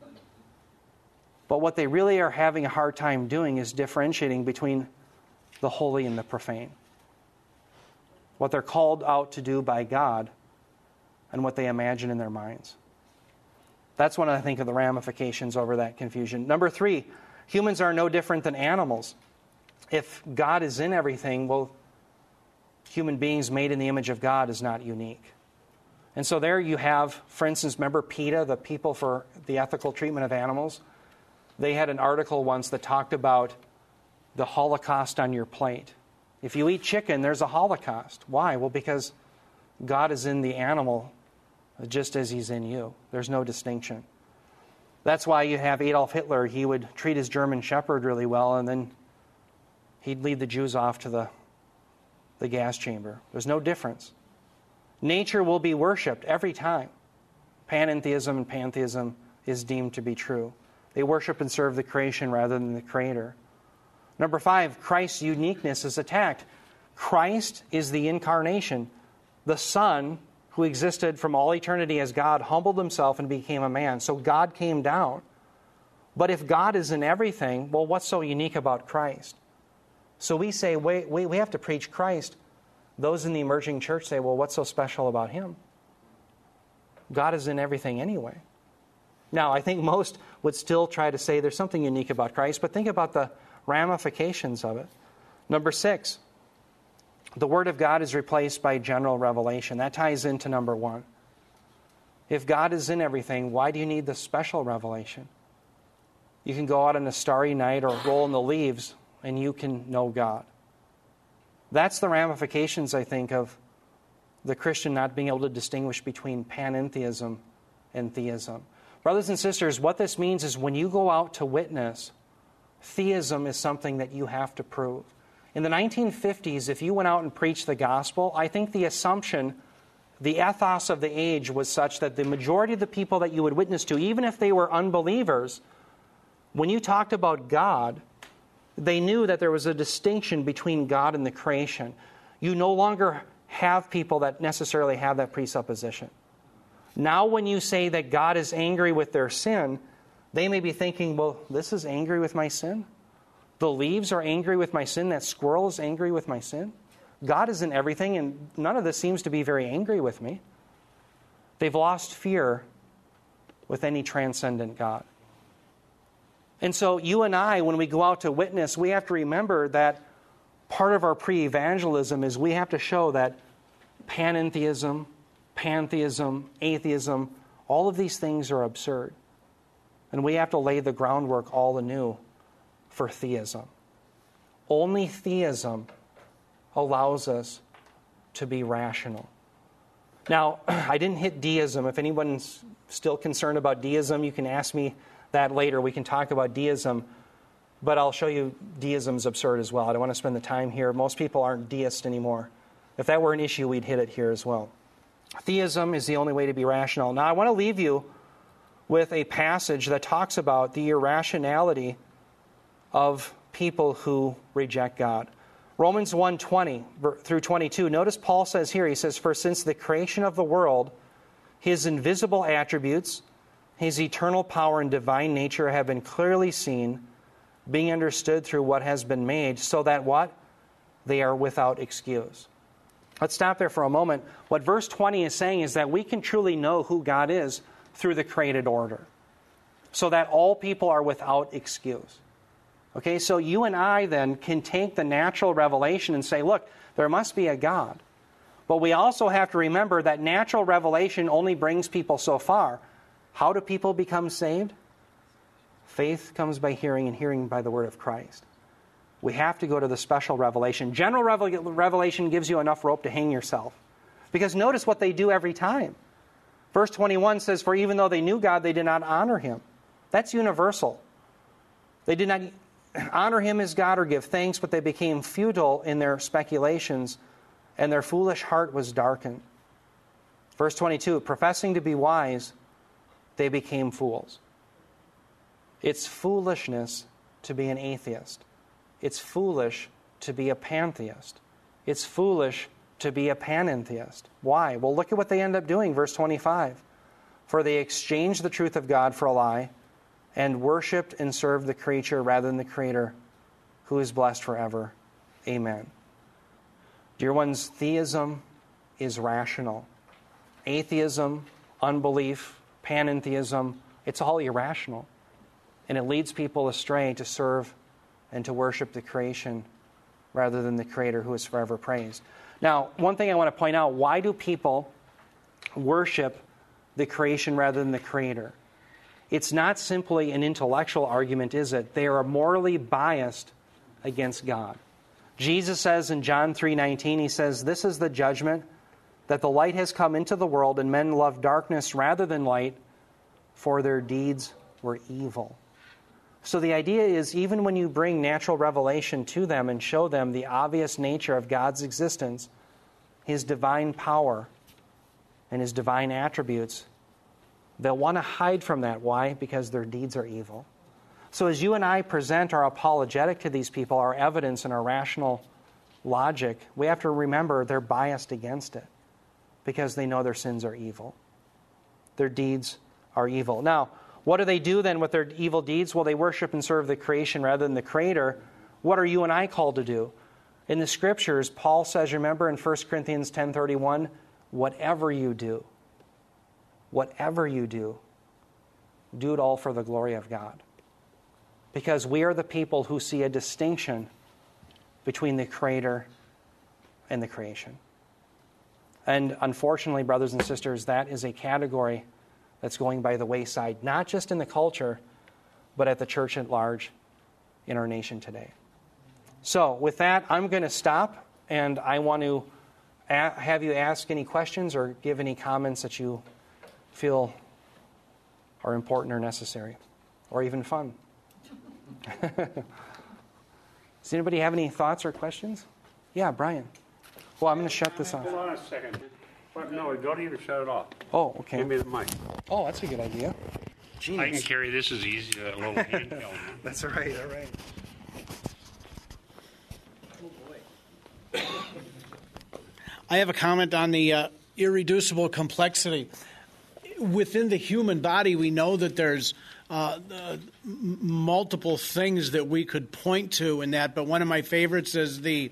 But what they really are having a hard time doing is differentiating between the holy and the profane. What they're called out to do by God and what they imagine in their minds. That's one, I think, of the ramifications over that confusion. Number three, humans are no different than animals. If God is in everything, well, human beings made in the image of God is not unique. And so there you have, for instance, remember PETA, the People for the Ethical Treatment of Animals? They had an article once that talked about the Holocaust on your plate. If you eat chicken, there's a Holocaust. Why? Well, because God is in the animal just as he's in you. There's no distinction. That's why you have Adolf Hitler. He would treat his German shepherd really well, and then he'd lead the Jews off to the, the gas chamber. There's no difference. Nature will be worshiped every time. Panentheism and pantheism is deemed to be true. They worship and serve the creation rather than the creator. Number five, Christ's uniqueness is attacked. Christ is the incarnation. The Son, who existed from all eternity as God, humbled himself and became a man. So God came down. But if God is in everything, well, what's so unique about Christ? So we say, wait, wait, we have to preach Christ. Those in the emerging church say, well, what's so special about him? God is in everything anyway. Now, I think most would still try to say there's something unique about Christ, but think about the ramifications of it. Number six, the Word of God is replaced by general revelation. That ties into number one. If God is in everything, why do you need the special revelation? You can go out on a starry night or roll in the leaves and you can know God. That's the ramifications, I think, of the Christian not being able to distinguish between panentheism and theism. Brothers and sisters, what this means is when you go out to witness, theism is something that you have to prove. In the 1950s, if you went out and preached the gospel, I think the assumption, the ethos of the age was such that the majority of the people that you would witness to, even if they were unbelievers, when you talked about God, they knew that there was a distinction between God and the creation. You no longer have people that necessarily have that presupposition. Now, when you say that God is angry with their sin, they may be thinking, well, this is angry with my sin. The leaves are angry with my sin. That squirrel is angry with my sin. God is in everything, and none of this seems to be very angry with me. They've lost fear with any transcendent God. And so, you and I, when we go out to witness, we have to remember that part of our pre evangelism is we have to show that panentheism, pantheism, atheism, all of these things are absurd. And we have to lay the groundwork all anew for theism. Only theism allows us to be rational. Now, I didn't hit deism. If anyone's still concerned about deism, you can ask me that later. We can talk about deism, but I'll show you deism's absurd as well. I don't want to spend the time here. Most people aren't deists anymore. If that were an issue, we'd hit it here as well. Theism is the only way to be rational. Now, I want to leave you with a passage that talks about the irrationality of people who reject God. Romans 1:20 through 22. Notice Paul says here, he says, "For since the creation of the world, his invisible attributes, his eternal power and divine nature have been clearly seen, being understood through what has been made, so that what? They are without excuse. Let's stop there for a moment. What verse 20 is saying is that we can truly know who God is through the created order, so that all people are without excuse. Okay, so you and I then can take the natural revelation and say, look, there must be a God. But we also have to remember that natural revelation only brings people so far. How do people become saved? Faith comes by hearing, and hearing by the word of Christ. We have to go to the special revelation. General revelation gives you enough rope to hang yourself. Because notice what they do every time. Verse 21 says, For even though they knew God, they did not honor him. That's universal. They did not honor him as God or give thanks, but they became futile in their speculations, and their foolish heart was darkened. Verse 22 Professing to be wise, they became fools. It's foolishness to be an atheist. It's foolish to be a pantheist. It's foolish to be a panentheist. Why? Well, look at what they end up doing, verse 25. For they exchanged the truth of God for a lie and worshiped and served the creature rather than the Creator, who is blessed forever. Amen. Dear ones, theism is rational. Atheism, unbelief, panentheism, it's all irrational. And it leads people astray to serve and to worship the creation rather than the Creator who is forever praised. Now, one thing I want to point out why do people worship the creation rather than the Creator? It's not simply an intellectual argument, is it? They are morally biased against God. Jesus says in John 3:19 he says this is the judgment that the light has come into the world and men love darkness rather than light for their deeds were evil. So the idea is even when you bring natural revelation to them and show them the obvious nature of God's existence, his divine power and his divine attributes, They'll want to hide from that. Why? Because their deeds are evil. So, as you and I present our apologetic to these people, our evidence and our rational logic, we have to remember they're biased against it because they know their sins are evil. Their deeds are evil. Now, what do they do then with their evil deeds? Well, they worship and serve the creation rather than the Creator. What are you and I called to do? In the scriptures, Paul says, remember in 1 Corinthians 10:31, whatever you do, whatever you do, do it all for the glory of God. Because we are the people who see a distinction between the Creator and the creation. And unfortunately, brothers and sisters, that is a category that's going by the wayside, not just in the culture, but at the church at large in our nation today. So, with that, I'm going to stop and I want to have you ask any questions or give any comments that you feel are important or necessary, or even fun. Does anybody have any thoughts or questions? Yeah, Brian. Well, I'm going to shut this off. Hold on a second. no, don't even shut it off. Oh, okay. Give me the mic. Oh, that's a good idea. Jeez. I can carry this as easy as a little handheld. that's all right. All right. I have a comment on the uh, irreducible complexity within the human body, we know that there's uh, uh, multiple things that we could point to in that, but one of my favorites is the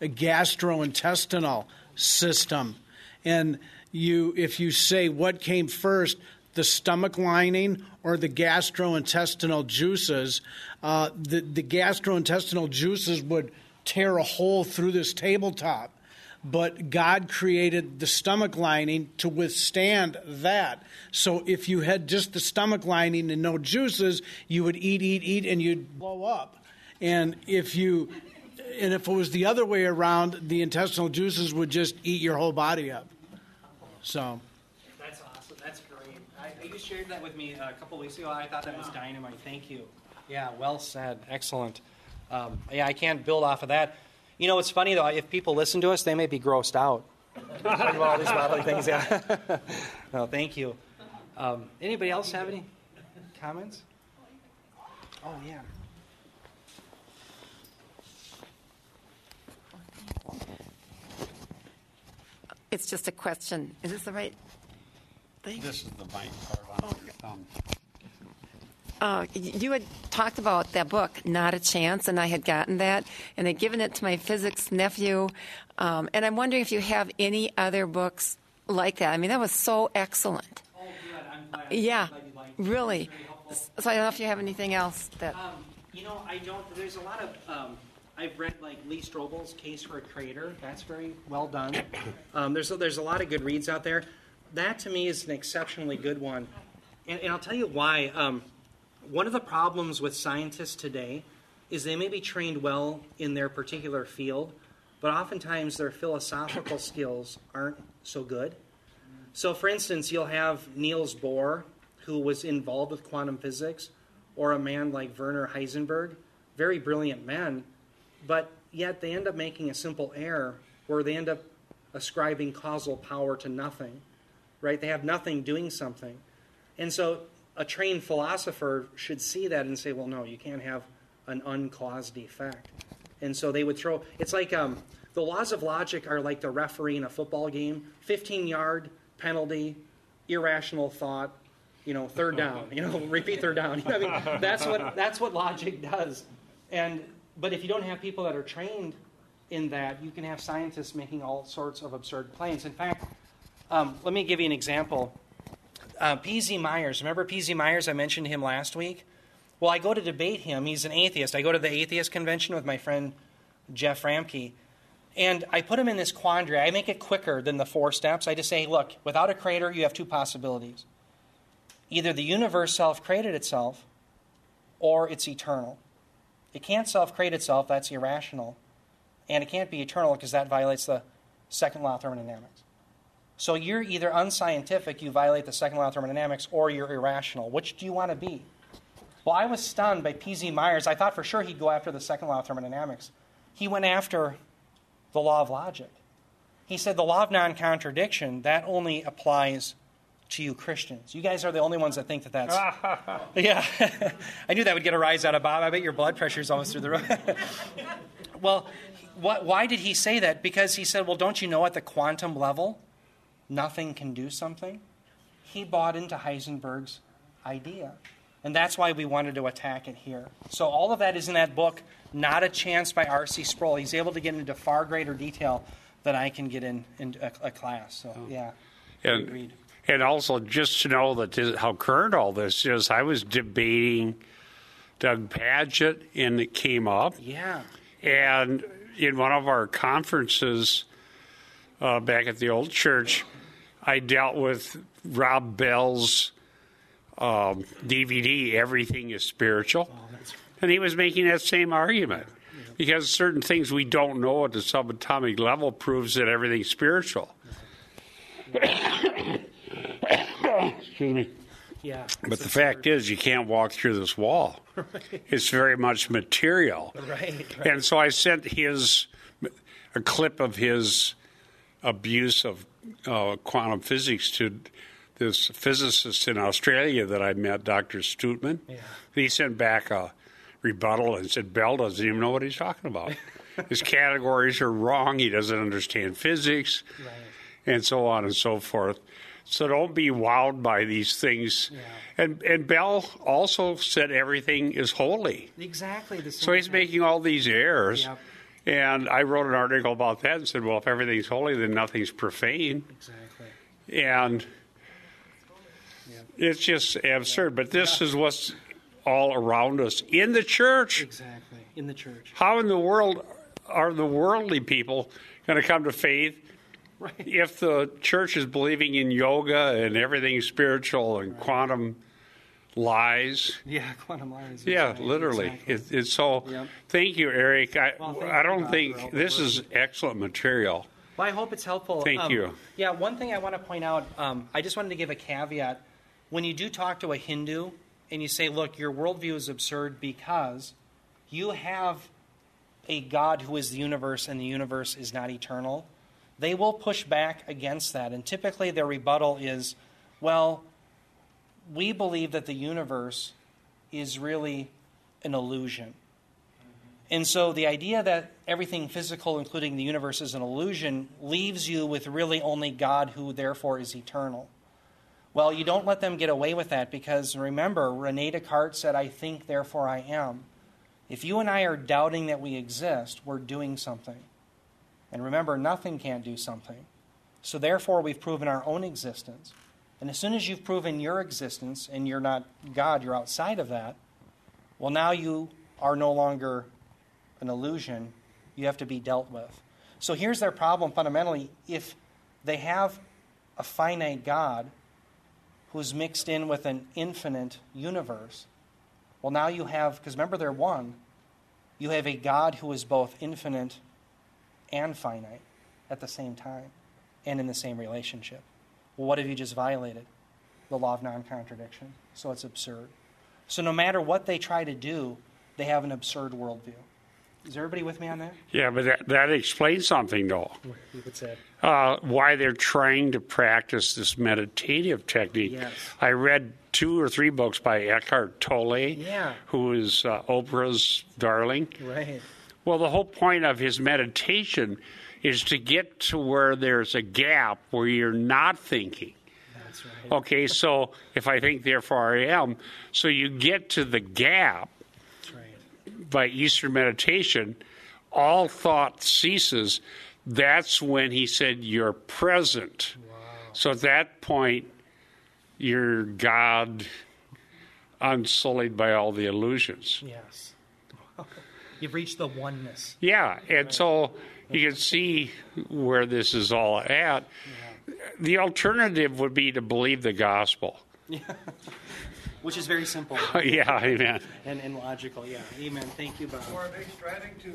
gastrointestinal system. And you, if you say what came first, the stomach lining or the gastrointestinal juices, uh, the, the gastrointestinal juices would tear a hole through this tabletop but God created the stomach lining to withstand that. So if you had just the stomach lining and no juices, you would eat, eat, eat, and you'd blow up. And if you and if it was the other way around, the intestinal juices would just eat your whole body up. So. That's awesome. That's great. I, you shared that with me a couple weeks ago. I thought that was dynamite. Thank you. Yeah, well said. Excellent. Um, yeah, I can't build off of that. You know, it's funny though. If people listen to us, they may be grossed out. about all these bodily things. Yeah. no, thank you. Um, anybody else have any comments? Oh yeah. It's just a question. Is this the right? Thank This is the mic part on your thumb. Uh, you had talked about that book, Not a Chance, and I had gotten that and had given it to my physics nephew. Um, and I'm wondering if you have any other books like that. I mean, that was so excellent. Oh, good. I'm glad. Yeah, I'm glad you liked it. really. It's very helpful. So I don't know if you have anything else that. Um, you know, I don't. There's a lot of. Um, I've read like Lee Strobel's Case for a Creator. That's very well done. Um, there's a, there's a lot of good reads out there. That to me is an exceptionally good one, and, and I'll tell you why. One of the problems with scientists today is they may be trained well in their particular field, but oftentimes their philosophical skills aren't so good. So, for instance, you'll have Niels Bohr, who was involved with quantum physics, or a man like Werner Heisenberg, very brilliant men, but yet they end up making a simple error where they end up ascribing causal power to nothing, right? They have nothing doing something. And so a trained philosopher should see that and say, well, no, you can't have an uncaused effect. And so they would throw, it's like um, the laws of logic are like the referee in a football game 15 yard penalty, irrational thought, you know, third down, you know, repeat third down. I mean, that's what, that's what logic does. And, but if you don't have people that are trained in that, you can have scientists making all sorts of absurd claims. In fact, um, let me give you an example. Uh, P.Z. Myers, remember P.Z. Myers? I mentioned him last week. Well, I go to debate him. He's an atheist. I go to the atheist convention with my friend Jeff Ramke, and I put him in this quandary. I make it quicker than the four steps. I just say, look, without a creator, you have two possibilities. Either the universe self created itself, or it's eternal. It can't self create itself, that's irrational. And it can't be eternal because that violates the second law of thermodynamics. So you're either unscientific, you violate the second law of thermodynamics, or you're irrational. Which do you want to be? Well, I was stunned by P.Z. Myers. I thought for sure he'd go after the second law of thermodynamics. He went after the law of logic. He said the law of non contradiction, that only applies to you Christians. You guys are the only ones that think that that's. yeah. I knew that would get a rise out of Bob. I bet your blood pressure's almost through the roof. well, what, why did he say that? Because he said, well, don't you know at the quantum level, nothing can do something? He bought into Heisenberg's idea. And that's why we wanted to attack it here. So all of that is in that book, Not a Chance by R.C. Sproul. He's able to get into far greater detail than I can get in, in a, a class. So, oh. yeah. And, and also, just to know that this, how current all this is, I was debating Doug Pagitt, and it came up. Yeah. And in one of our conferences uh, back at the old church, I dealt with Rob Bell's um, DVD, Everything is Spiritual. And he was making that same argument. Because certain things we don't know at the subatomic level proves that everything's spiritual. Excuse me. Yeah. But the fact is, you can't walk through this wall. It's very much material. Right. right. And so I sent his a clip of his abuse of uh, quantum physics to this physicist in Australia that I met, Dr. Stootman. Yeah. He sent back a rebuttal and said Bell doesn't even know what he's talking about. his categories are wrong. He doesn't understand physics, Right. and so on and so forth. So don't be wowed by these things. And and Bell also said everything is holy. Exactly the same. So he's thing. making all these errors. Yep. And I wrote an article about that and said, well, if everything's holy, then nothing's profane. Exactly. And it's just absurd. But this is what's all around us in the church. Exactly. In the church. How in the world are the worldly people going to come to faith Right. if the church is believing in yoga and everything spiritual and quantum lies? Yeah, quantum lies. Yeah, Exactly. literally. Exactly. It, it's so. Yep. Thank you, Eric. I, Well, thank I don't Bob, think for all the this is excellent material. Well, I hope it's helpful. Thank Um, you. Yeah, one thing I want to point out, um, I just wanted to give a caveat. When you do talk to a Hindu and you say, look, your worldview is absurd because you have a God who is the universe and the universe is not eternal, they will push back against that. And typically their rebuttal is, well, we believe that the universe is really an illusion. And so the idea that everything physical, including the universe, is an illusion, leaves you with really only God who therefore is eternal. Well, you don't let them get away with that because remember, Rene Descartes said, I think, therefore I am. If you and I are doubting that we exist, we're doing something. And remember, nothing can't do something. So therefore, we've proven our own existence. And as soon as you've proven your existence and you're not God, you're outside of that, well, now you are no longer an illusion. You have to be dealt with. So here's their problem fundamentally. If they have a finite God who's mixed in with an infinite universe, well, now you have, because remember they're one, you have a God who is both infinite and finite at the same time and in the same relationship. Well, what have you just violated? The law of non contradiction. So it's absurd. So no matter what they try to do, they have an absurd worldview. Is everybody with me on that? Yeah, but that, that explains something, though. What's that? Uh, why they're trying to practice this meditative technique. Yes. I read two or three books by Eckhart Tolle, Yeah. who is uh, Oprah's darling. Right. Well, the whole point of his meditation is to get to where there's a gap where you're not thinking. That's right. Okay, so if I think, therefore I am, so you get to the gap That's right. by Eastern meditation, all thought ceases. That's when he said you're present. Wow. So at that point, you're God unsullied by all the illusions. Yes. You've reached the oneness. Yeah, and so you can see where this is all at. The alternative would be to believe the gospel. Which is very simple yeah, amen. and, and logical. Yeah. Amen. Thank you, Bob. Are they striving to